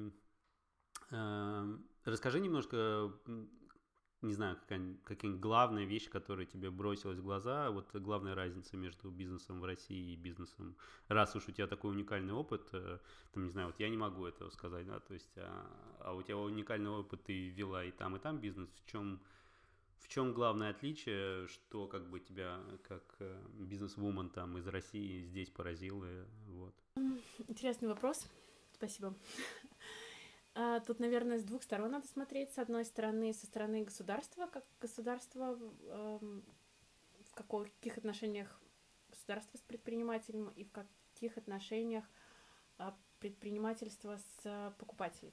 э, расскажи немножко, не знаю, какие-нибудь главные вещи, которые тебе бросилась в глаза, вот главная разница между бизнесом в России и бизнесом, раз уж у тебя такой уникальный опыт, э, там, не знаю, вот я не могу этого сказать, да, то есть, а, а у тебя уникальный опыт, ты вела и там, и там бизнес, в чем в чем главное отличие, что как бы тебя как э, бизнес-вумен там из России здесь поразило? Вот. Интересный вопрос. Спасибо. А, тут, наверное, с двух сторон надо смотреть. С одной стороны, со стороны государства, как государство, эм, в каких отношениях государство с предпринимателем и в каких отношениях а, предпринимательство с покупателем.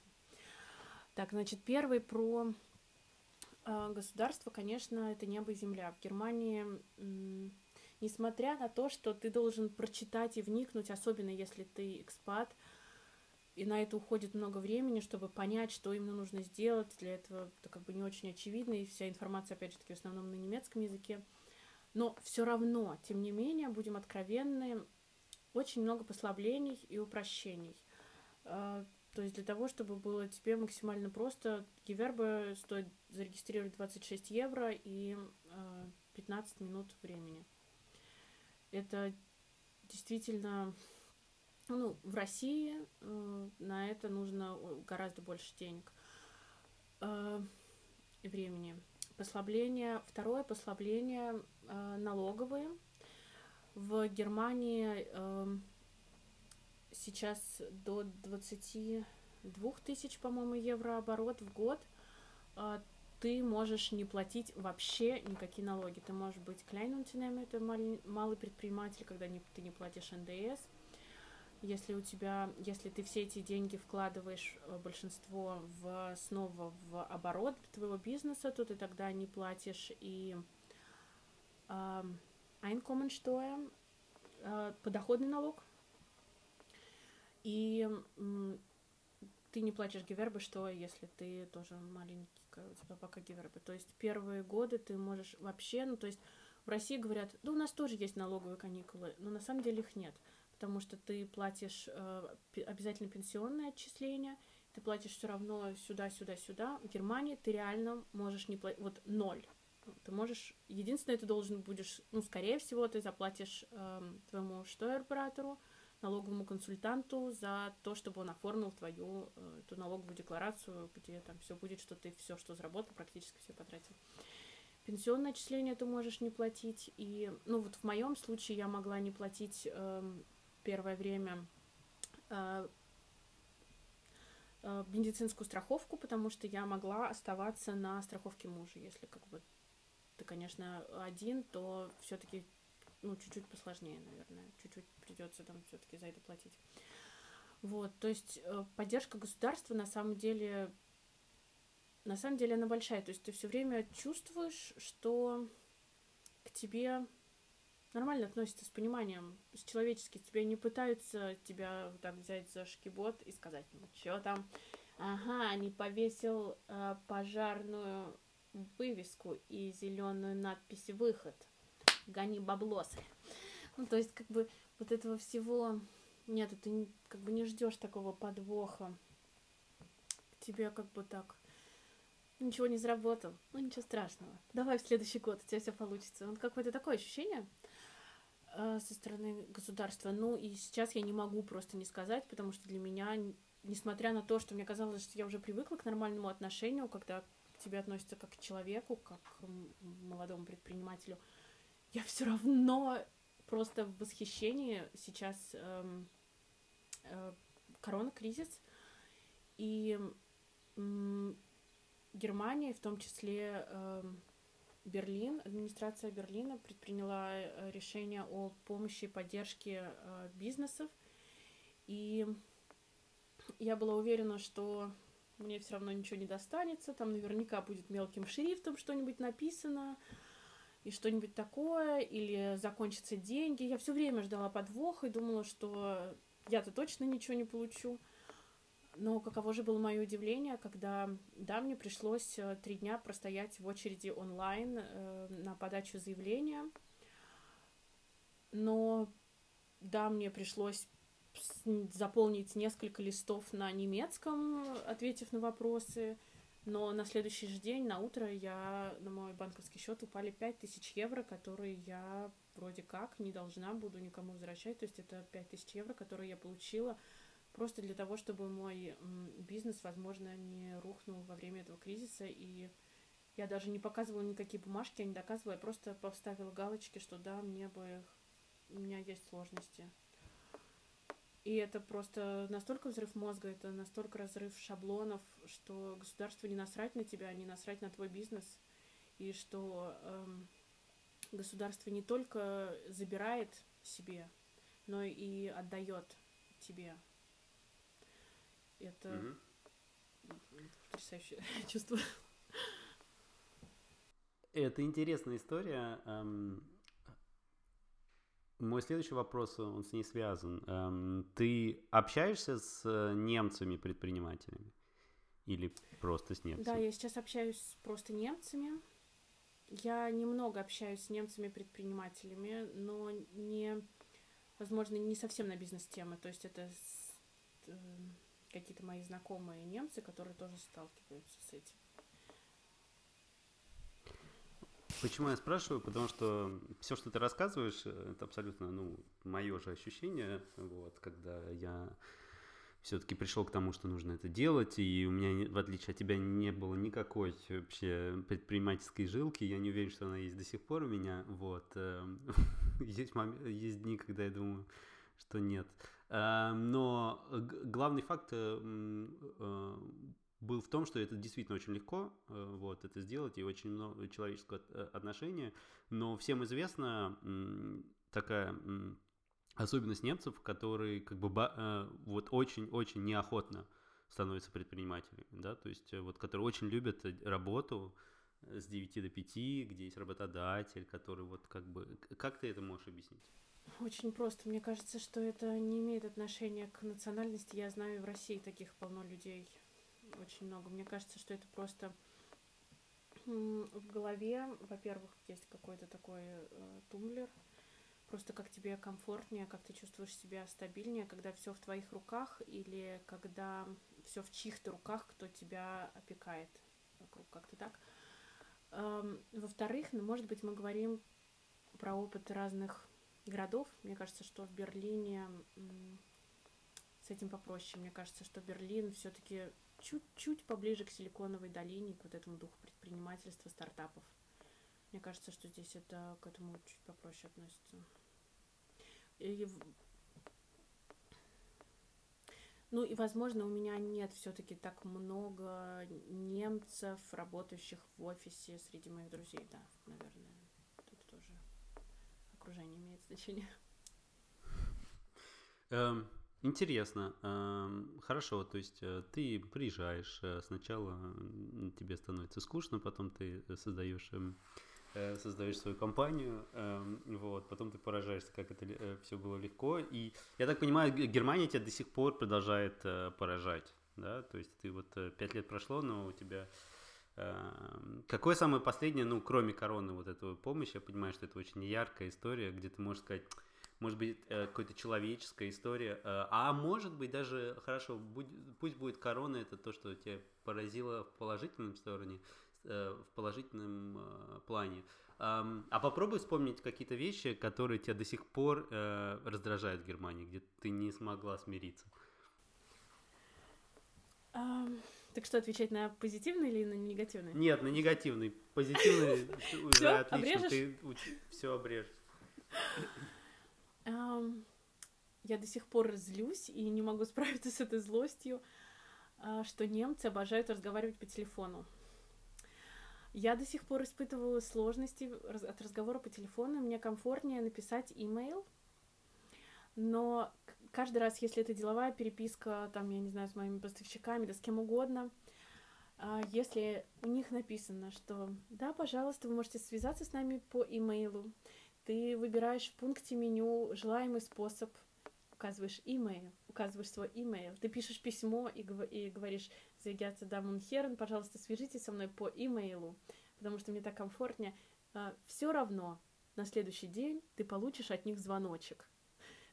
Так, значит, первый про государство, конечно, это небо и земля. В Германии, несмотря на то, что ты должен прочитать и вникнуть, особенно если ты экспат, и на это уходит много времени, чтобы понять, что именно нужно сделать. Для этого это как бы не очень очевидно, и вся информация, опять же таки, в основном на немецком языке. Но все равно, тем не менее, будем откровенны, очень много послаблений и упрощений. А, то есть для того, чтобы было тебе максимально просто, Гивербы стоит зарегистрировать 26 евро и э, 15 минут времени. Это действительно, ну, в России э, на это нужно гораздо больше денег э, и времени. Послабление, второе послабление э, налоговые. В Германии э, сейчас до 22 тысяч, по-моему, евро оборот в год, а, ты можешь не платить вообще никакие налоги. Ты можешь быть клейнунтинем, это малый предприниматель, когда не, ты не платишь НДС. Если у тебя, если ты все эти деньги вкладываешь э, большинство в, снова в оборот твоего бизнеса, то ты тогда не платишь и Einkommensteuer, э, подоходный налог, и ты не платишь гивербы, что если ты тоже маленький, у тебя пока гивербы. То есть первые годы ты можешь вообще, ну то есть в России говорят, да у нас тоже есть налоговые каникулы, но на самом деле их нет, потому что ты платишь э, обязательно пенсионное отчисление, ты платишь все равно сюда, сюда, сюда. В Германии ты реально можешь не платить, вот ноль. Ты можешь, единственное, ты должен будешь, ну, скорее всего, ты заплатишь э, твоему штойербратеру, налоговому консультанту за то, чтобы он оформил твою э, эту налоговую декларацию, где там все будет, что ты все, что заработал, практически все потратил. Пенсионное отчисление ты можешь не платить. И, ну, вот в моем случае я могла не платить э, первое время э, э, медицинскую страховку, потому что я могла оставаться на страховке мужа. Если как бы ты, конечно, один, то все-таки ну, чуть-чуть посложнее, наверное. Чуть-чуть придется там все-таки за это платить. Вот, то есть э, поддержка государства на самом деле, на самом деле она большая. То есть ты все время чувствуешь, что к тебе нормально относятся с пониманием, с человечески. Тебя не пытаются тебя так взять за шкибот и сказать, ну что там, ага, не повесил э, пожарную вывеску и зеленую надпись «Выход». Гони баблосы. Ну, то есть, как бы, вот этого всего нет, ты как бы не ждешь такого подвоха. Тебе как бы так ничего не заработал. Ну, ничего страшного. Давай в следующий год, у тебя все получится. Вот какое-то такое ощущение э, со стороны государства. Ну, и сейчас я не могу просто не сказать, потому что для меня, несмотря на то, что мне казалось, что я уже привыкла к нормальному отношению, когда к тебе относятся как к человеку, как к молодому предпринимателю, я все равно просто в восхищении сейчас эм, э, корона-кризис. И э, Германия, в том числе э, Берлин, администрация Берлина предприняла э, решение о помощи и поддержке э, бизнесов. И я была уверена, что мне все равно ничего не достанется, там наверняка будет мелким шрифтом что-нибудь написано, и что-нибудь такое, или закончатся деньги. Я все время ждала подвоха и думала, что я-то точно ничего не получу. Но каково же было мое удивление, когда, да, мне пришлось э, три дня простоять в очереди онлайн э, на подачу заявления. Но, да, мне пришлось заполнить несколько листов на немецком, ответив на вопросы. Но на следующий же день, на утро, я на мой банковский счет упали 5000 евро, которые я вроде как не должна буду никому возвращать. То есть это 5000 евро, которые я получила просто для того, чтобы мой бизнес, возможно, не рухнул во время этого кризиса. И я даже не показывала никакие бумажки, я не доказывала, я просто поставила галочки, что да, мне бы, у меня есть сложности. И это просто настолько взрыв мозга, это настолько разрыв шаблонов, что государство не насрать на тебя, не насрать на твой бизнес, и что эм, государство не только забирает себе, но и отдает тебе. Это mm-hmm. потрясающее чувство. Это интересная история. Мой следующий вопрос, он с ней связан. Эм, ты общаешься с э, немцами-предпринимателями? Или просто с немцами? Да, я сейчас общаюсь просто немцами. Я немного общаюсь с немцами-предпринимателями, но не, возможно, не совсем на бизнес-темы. То есть это э, какие-то мои знакомые немцы, которые тоже сталкиваются с этим. Почему я спрашиваю? Потому что все, что ты рассказываешь, э, это абсолютно, ну, мое же ощущение, вот, когда я все-таки пришел к тому, что нужно это делать, и у меня, в отличие от тебя, не было никакой вообще предпринимательской жилки, я не уверен, что она есть до сих пор у меня, вот. Эм, есть, есть дни, когда я думаю, что нет. Эм, но главный факт э, э, был в том, что это действительно очень легко э, вот, это сделать, и очень много человеческого э, отношения, но всем известна такая особенность немцев, которые как бы э, вот очень-очень неохотно становятся предпринимателями, да, то есть вот которые очень любят работу с 9 до 5, где есть работодатель, который вот как бы... Как ты это можешь объяснить? Очень просто. Мне кажется, что это не имеет отношения к национальности. Я знаю, в России таких полно людей очень много. Мне кажется, что это просто в голове, во-первых, есть какой-то такой э, тумблер, просто как тебе комфортнее, как ты чувствуешь себя стабильнее, когда все в твоих руках или когда все в чьих-то руках, кто тебя опекает вокруг, как-то так. Эм, во-вторых, ну, может быть, мы говорим про опыт разных городов. Мне кажется, что в Берлине с этим попроще. Мне кажется, что Берлин все-таки чуть-чуть поближе к Силиконовой долине, к вот этому духу предпринимательства, стартапов. Мне кажется, что здесь это к этому чуть попроще относится. И, ну и, возможно, у меня нет все-таки так много немцев, работающих в офисе среди моих друзей, да, наверное. Тут тоже окружение имеет значение. Um Интересно. Хорошо, то есть э, ты приезжаешь, э, сначала тебе становится скучно, потом ты создаешь эм, э, создаешь свою компанию, эм, вот, потом ты поражаешься, как это все было легко. И я так понимаю, Германия тебя до сих пор продолжает поражать, да, то есть ты вот пять лет прошло, но у тебя Эм, какое самое последнее, ну, кроме короны, вот этого помощи, я понимаю, что это очень яркая история, где ты можешь сказать, может быть, э, какая-то человеческая история, э, а может быть даже, хорошо, будь, пусть будет корона, это то, что тебя поразило в положительном стороне, э, в положительном плане. А попробуй вспомнить какие-то вещи, которые тебя до сих пор раздражают в Германии, где ты не смогла смириться. Um, так что, отвечать на позитивный или на негативный? Нет, на негативный. Позитивный уже отлично. Ты все обрежешь. Я до сих пор злюсь и не могу справиться с этой злостью, а, что немцы обожают разговаривать по телефону. Я до сих пор испытываю сложности от разговора по телефону. Мне комфортнее написать имейл, но каждый раз, если это деловая переписка, там, я не знаю, с моими поставщиками, да с кем угодно, а, если у них написано, что да, пожалуйста, вы можете связаться с нами по имейлу, ты выбираешь в пункте меню желаемый способ, указываешь имейл, указываешь свой имейл, ты пишешь письмо и, и говоришь, Зайгятся Дамон Херн, пожалуйста, свяжитесь со мной по имейлу, потому что мне так комфортнее. А, Все равно на следующий день ты получишь от них звоночек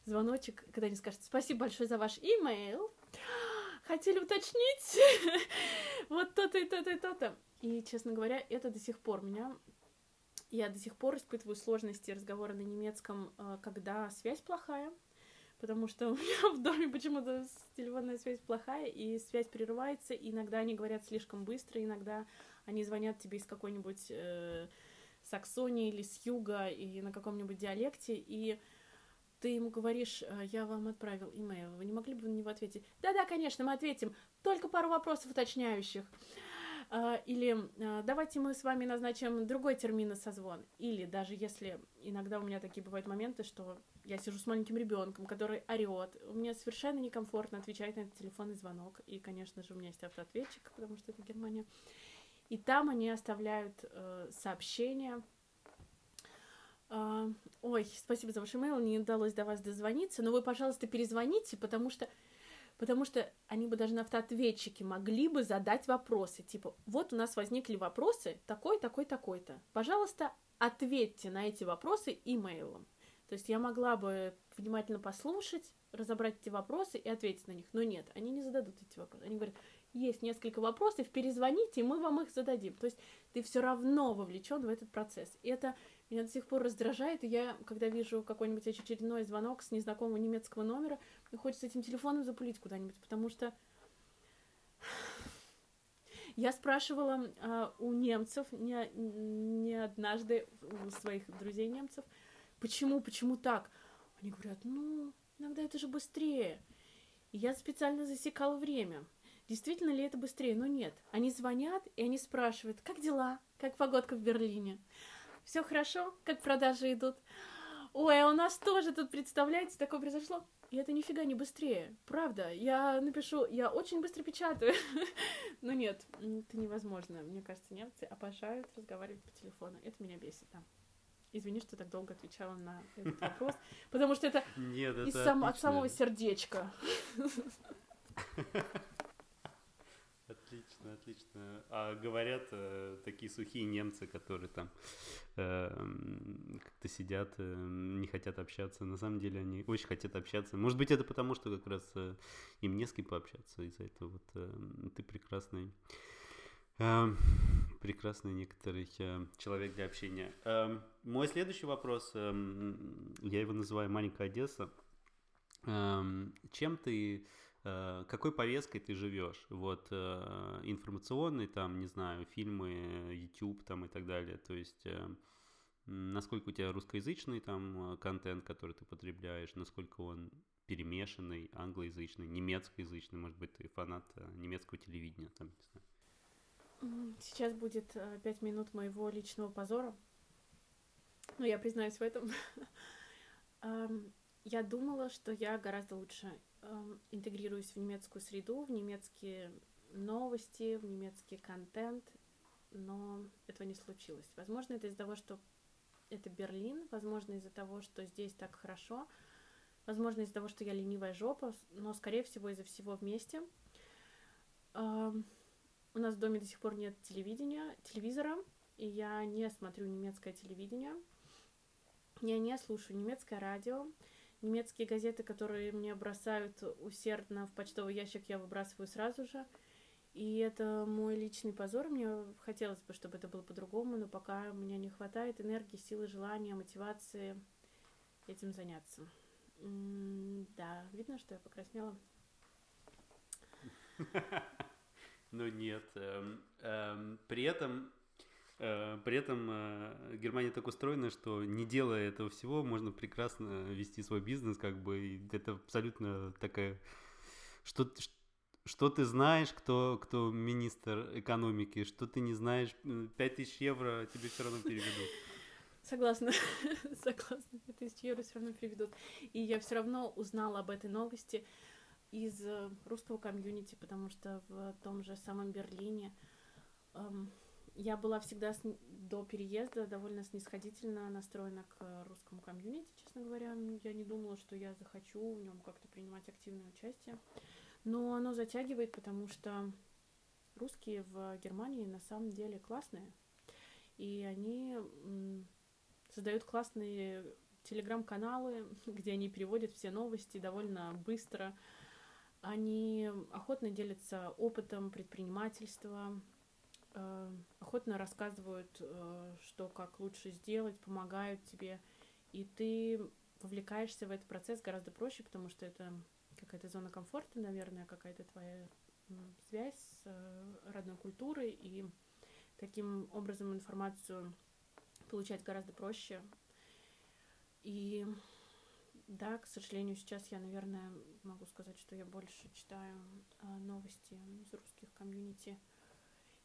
звоночек, когда они скажут «Спасибо большое за ваш имейл», хотели уточнить вот то-то и то-то и то-то. И, честно говоря, это до сих пор меня... Я до сих пор испытываю сложности разговора на немецком, э, когда связь плохая, потому что у меня в доме почему-то телефонная связь плохая, и связь прерывается, и иногда они говорят слишком быстро, иногда они звонят тебе из какой-нибудь э, Саксонии или с юга, и на каком-нибудь диалекте, и ты ему говоришь, «Э, я вам отправил имейл, вы не могли бы на него ответить? Да-да, конечно, мы ответим, только пару вопросов уточняющих. Э, или «Э, давайте мы с вами назначим другой термин на созвон. Или даже если иногда у меня такие бывают моменты, что я сижу с маленьким ребенком, который орет, мне совершенно некомфортно отвечать на этот телефонный звонок. И, конечно же, у меня есть автоответчик, потому что это Германия. И там они оставляют э, сообщения, а, ой, спасибо за ваш имейл, не удалось до вас дозвониться, но вы, пожалуйста, перезвоните, потому что потому что они бы даже на автоответчике могли бы задать вопросы, типа, вот у нас возникли вопросы, такой, такой, такой-то. Пожалуйста, ответьте на эти вопросы имейлом. То есть я могла бы внимательно послушать, разобрать эти вопросы и ответить на них. Но нет, они не зададут эти вопросы. Они говорят, есть несколько вопросов, перезвоните, и мы вам их зададим. То есть ты все равно вовлечен в этот процесс. И это меня до сих пор раздражает, и я, когда вижу какой-нибудь очередной звонок с незнакомого немецкого номера, мне хочется этим телефоном запулить куда-нибудь, потому что я спрашивала э, у немцев, не, не однажды, у своих друзей немцев, почему, почему так? Они говорят, ну, иногда это же быстрее. И я специально засекала время. Действительно ли это быстрее? Но нет. Они звонят, и они спрашивают, как дела? Как погодка в Берлине? Все хорошо? Как продажи идут? Ой, а у нас тоже тут, представляете, такое произошло. И это нифига не быстрее. Правда, я напишу, я очень быстро печатаю. Но нет, это невозможно. Мне кажется, немцы обожают разговаривать по телефону. Это меня бесит, да. Извини, что так долго отвечала на этот вопрос, потому что это, Нет, это из сам, от самого сердечка. Отлично, отлично. А говорят э, такие сухие немцы, которые там э, как-то сидят, э, не хотят общаться. На самом деле они очень хотят общаться. Может быть, это потому, что как раз э, им не с кем пообщаться. Из-за этого вот э, ты прекрасный, э, прекрасный некоторый э, человек для общения. Э, мой следующий вопрос, э, я его называю «Маленькая Одесса». Э, чем ты какой повесткой ты живешь, вот, э, информационный, там, не знаю, фильмы, YouTube, там, и так далее, то есть, э, насколько у тебя русскоязычный, там, контент, который ты потребляешь, насколько он перемешанный, англоязычный, немецкоязычный, может быть, ты фанат немецкого телевидения, там, не знаю. Сейчас будет пять минут моего личного позора. Ну, я признаюсь в этом. Я думала, что я гораздо лучше э, интегрируюсь в немецкую среду, в немецкие новости, в немецкий контент, но этого не случилось. Возможно, это из-за того, что это Берлин, возможно, из-за того, что здесь так хорошо, возможно, из-за того, что я ленивая жопа, но, скорее всего, из-за всего вместе. Э, у нас в доме до сих пор нет телевидения, телевизора, и я не смотрю немецкое телевидение. Я не слушаю немецкое радио. Немецкие газеты, которые мне бросают усердно в почтовый ящик, я выбрасываю сразу же. И это мой личный позор. Мне хотелось бы, чтобы это было по-другому, но пока у меня не хватает энергии, силы, желания, мотивации этим заняться. да, видно, что я покраснела. Ну нет. Эм, эм, при этом при этом э, Германия так устроена, что не делая этого всего, можно прекрасно вести свой бизнес, как бы, это абсолютно такая... Что, что ты знаешь, кто, кто министр экономики, что ты не знаешь, 5000 евро тебе все равно переведут. Согласна, согласна, 5000 евро все равно переведут. И я все равно узнала об этой новости из э, русского комьюнити, потому что в том же самом Берлине эм, я была всегда с, до переезда довольно снисходительно настроена к русскому комьюнити, честно говоря. Я не думала, что я захочу в нем как-то принимать активное участие. Но оно затягивает, потому что русские в Германии на самом деле классные. И они создают классные телеграм-каналы, где они переводят все новости довольно быстро. Они охотно делятся опытом предпринимательства, э, охотно рассказывают, э, что как лучше сделать, помогают тебе. И ты вовлекаешься в этот процесс гораздо проще, потому что это какая-то зона комфорта, наверное, какая-то твоя связь с э, родной культурой, и таким образом информацию получать гораздо проще. И да, к сожалению, сейчас я, наверное, могу сказать, что я больше читаю новости из русских комьюнити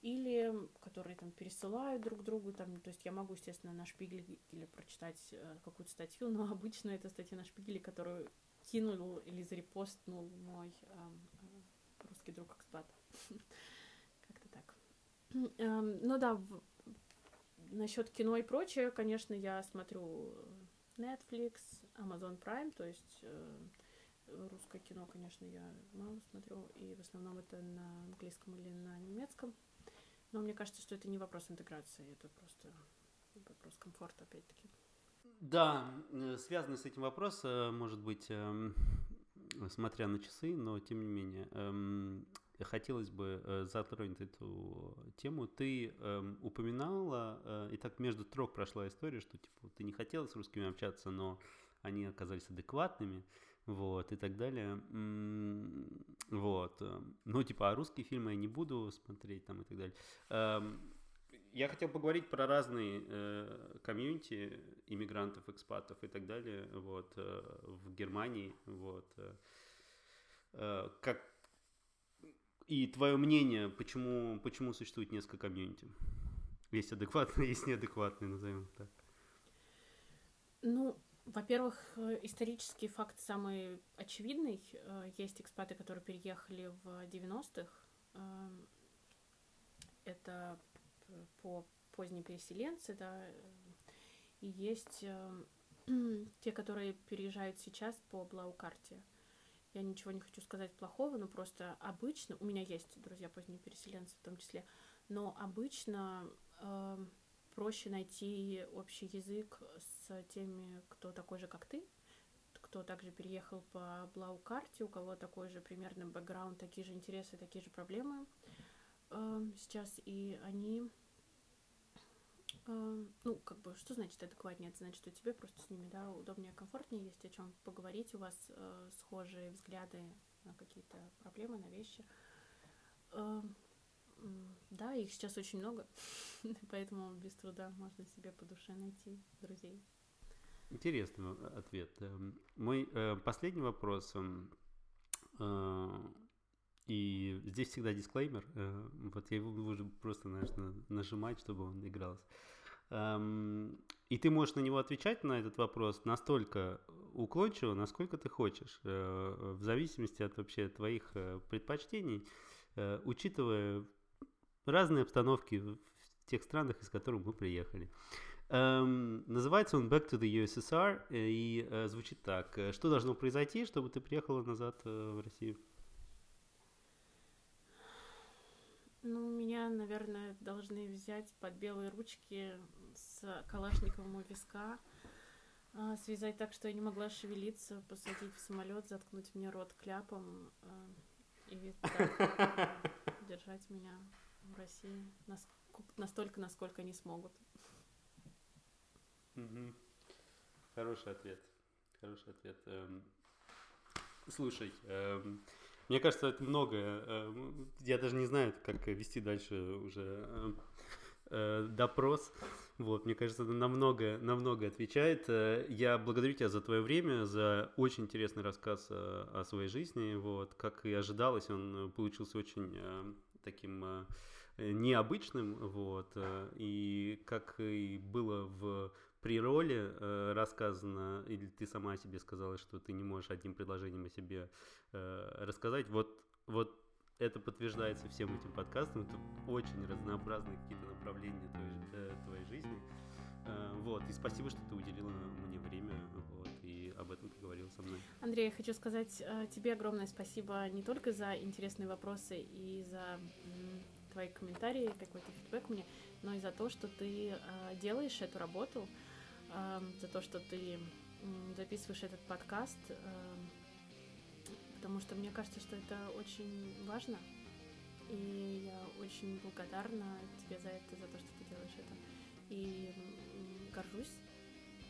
или которые там пересылают друг другу, там, то есть я могу, естественно, на Шпигеле прочитать э, какую-то статью, но обычно это статья на Шпигеле, которую кинул или зарепостнул мой э, русский друг экспат. Как-то так. Эм, ну да, насчет кино и прочее, конечно, я смотрю Netflix, Amazon Prime, то есть э, русское кино, конечно, я мало смотрю, и в основном это на английском или на немецком. Но мне кажется, что это не вопрос интеграции, это просто вопрос комфорта, опять-таки. Да, э, связанный с этим вопрос, э, может быть, эм, смотря на часы, но тем не менее, эм, хотелось бы э, затронуть эту тему. Ты эм, упоминала, и так между строк прошла история, что типа ты не хотела с русскими общаться, но они оказались адекватными, вот, и так далее. Вот. Ну, типа, а русские фильмы я не буду смотреть, там, и так далее. Я хотел поговорить про разные э, комьюнити иммигрантов, экспатов и так далее, вот, э, в Германии, вот. Э, э, как и твое мнение, почему, почему существует несколько комьюнити? Есть адекватные, есть неадекватные, назовем так. Ну, во-первых, э, исторический факт самый очевидный. Э, есть экспаты, которые переехали в 90-х. Эм, это по поздние переселенцы, да, и есть э, те, которые переезжают сейчас по Блаукарте. Я ничего не хочу сказать плохого, но просто обычно, у меня есть друзья поздние переселенцы в том числе, но обычно э, проще найти общий язык с теми, кто такой же, как ты, кто также переехал по Блаукарте, у кого такой же примерно бэкграунд, такие же интересы, такие же проблемы э, сейчас, и они э, ну, как бы, что значит адекватнее? Это значит, что тебе просто с ними, да, удобнее, комфортнее, есть о чем поговорить, у вас э, схожие взгляды на какие-то проблемы, на вещи. Э, да, их сейчас очень много, поэтому без труда можно себе по душе найти друзей. Интересный ответ. Эм, мой э, последний вопрос. Э, и здесь всегда дисклеймер. Э, вот я его буду просто, знаешь, нажимать, чтобы он игрался. Эм, и ты можешь на него отвечать на этот вопрос настолько уклончиво, насколько ты хочешь, э, в зависимости от вообще твоих э, предпочтений, учитывая разные обстановки в тех странах, из которых мы приехали. Um, называется он Back to the USSR и uh, звучит так. Что должно произойти, чтобы ты приехала назад uh, в Россию? Ну, меня, наверное, должны взять под белые ручки с калашниковым у виска, а, связать так, что я не могла шевелиться, посадить в самолет, заткнуть мне рот кляпом а, и так, держать меня в России настолько, насколько они смогут. Хороший ответ. Хороший ответ. Эм, слушай, эм, мне кажется, это многое. Эм, я даже не знаю, как вести дальше уже э, допрос. Вот, мне кажется, это намного, намного отвечает. Э, я благодарю тебя за твое время, за очень интересный рассказ о, о своей жизни. Вот, как и ожидалось, он получился очень э, таким необычным. Вот, и как и было в при роли э, рассказано, или ты сама себе сказала, что ты не можешь одним предложением о себе э, рассказать, вот, вот это подтверждается всем этим подкастом. Это очень разнообразные какие-то направления твоей, э, твоей жизни. Э, вот, и спасибо, что ты уделила мне время, вот, и об этом поговорила со мной. Андрей, я хочу сказать э, тебе огромное спасибо не только за интересные вопросы и за твои комментарии, какой-то фидбэк мне, но и за то, что ты делаешь эту работу, за то, что ты записываешь этот подкаст, потому что мне кажется, что это очень важно, и я очень благодарна тебе за это, за то, что ты делаешь это. И горжусь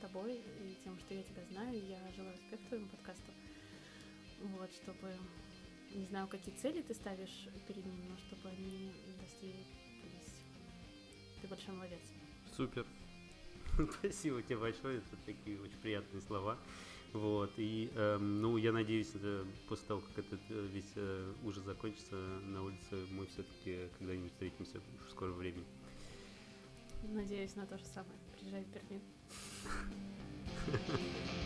тобой и тем, что я тебя знаю. Я желаю успеха твоему подкасту. Вот, чтобы не знаю, какие цели ты ставишь перед ним, но чтобы они достиглись. Ты большой молодец. Супер. Спасибо тебе большое, это такие очень приятные слова. Вот, и, э, ну, я надеюсь, после того, как этот э, весь э, ужас закончится на улице, мы все-таки когда-нибудь встретимся в скором времени. Надеюсь на то же самое. Приезжай в Берлин.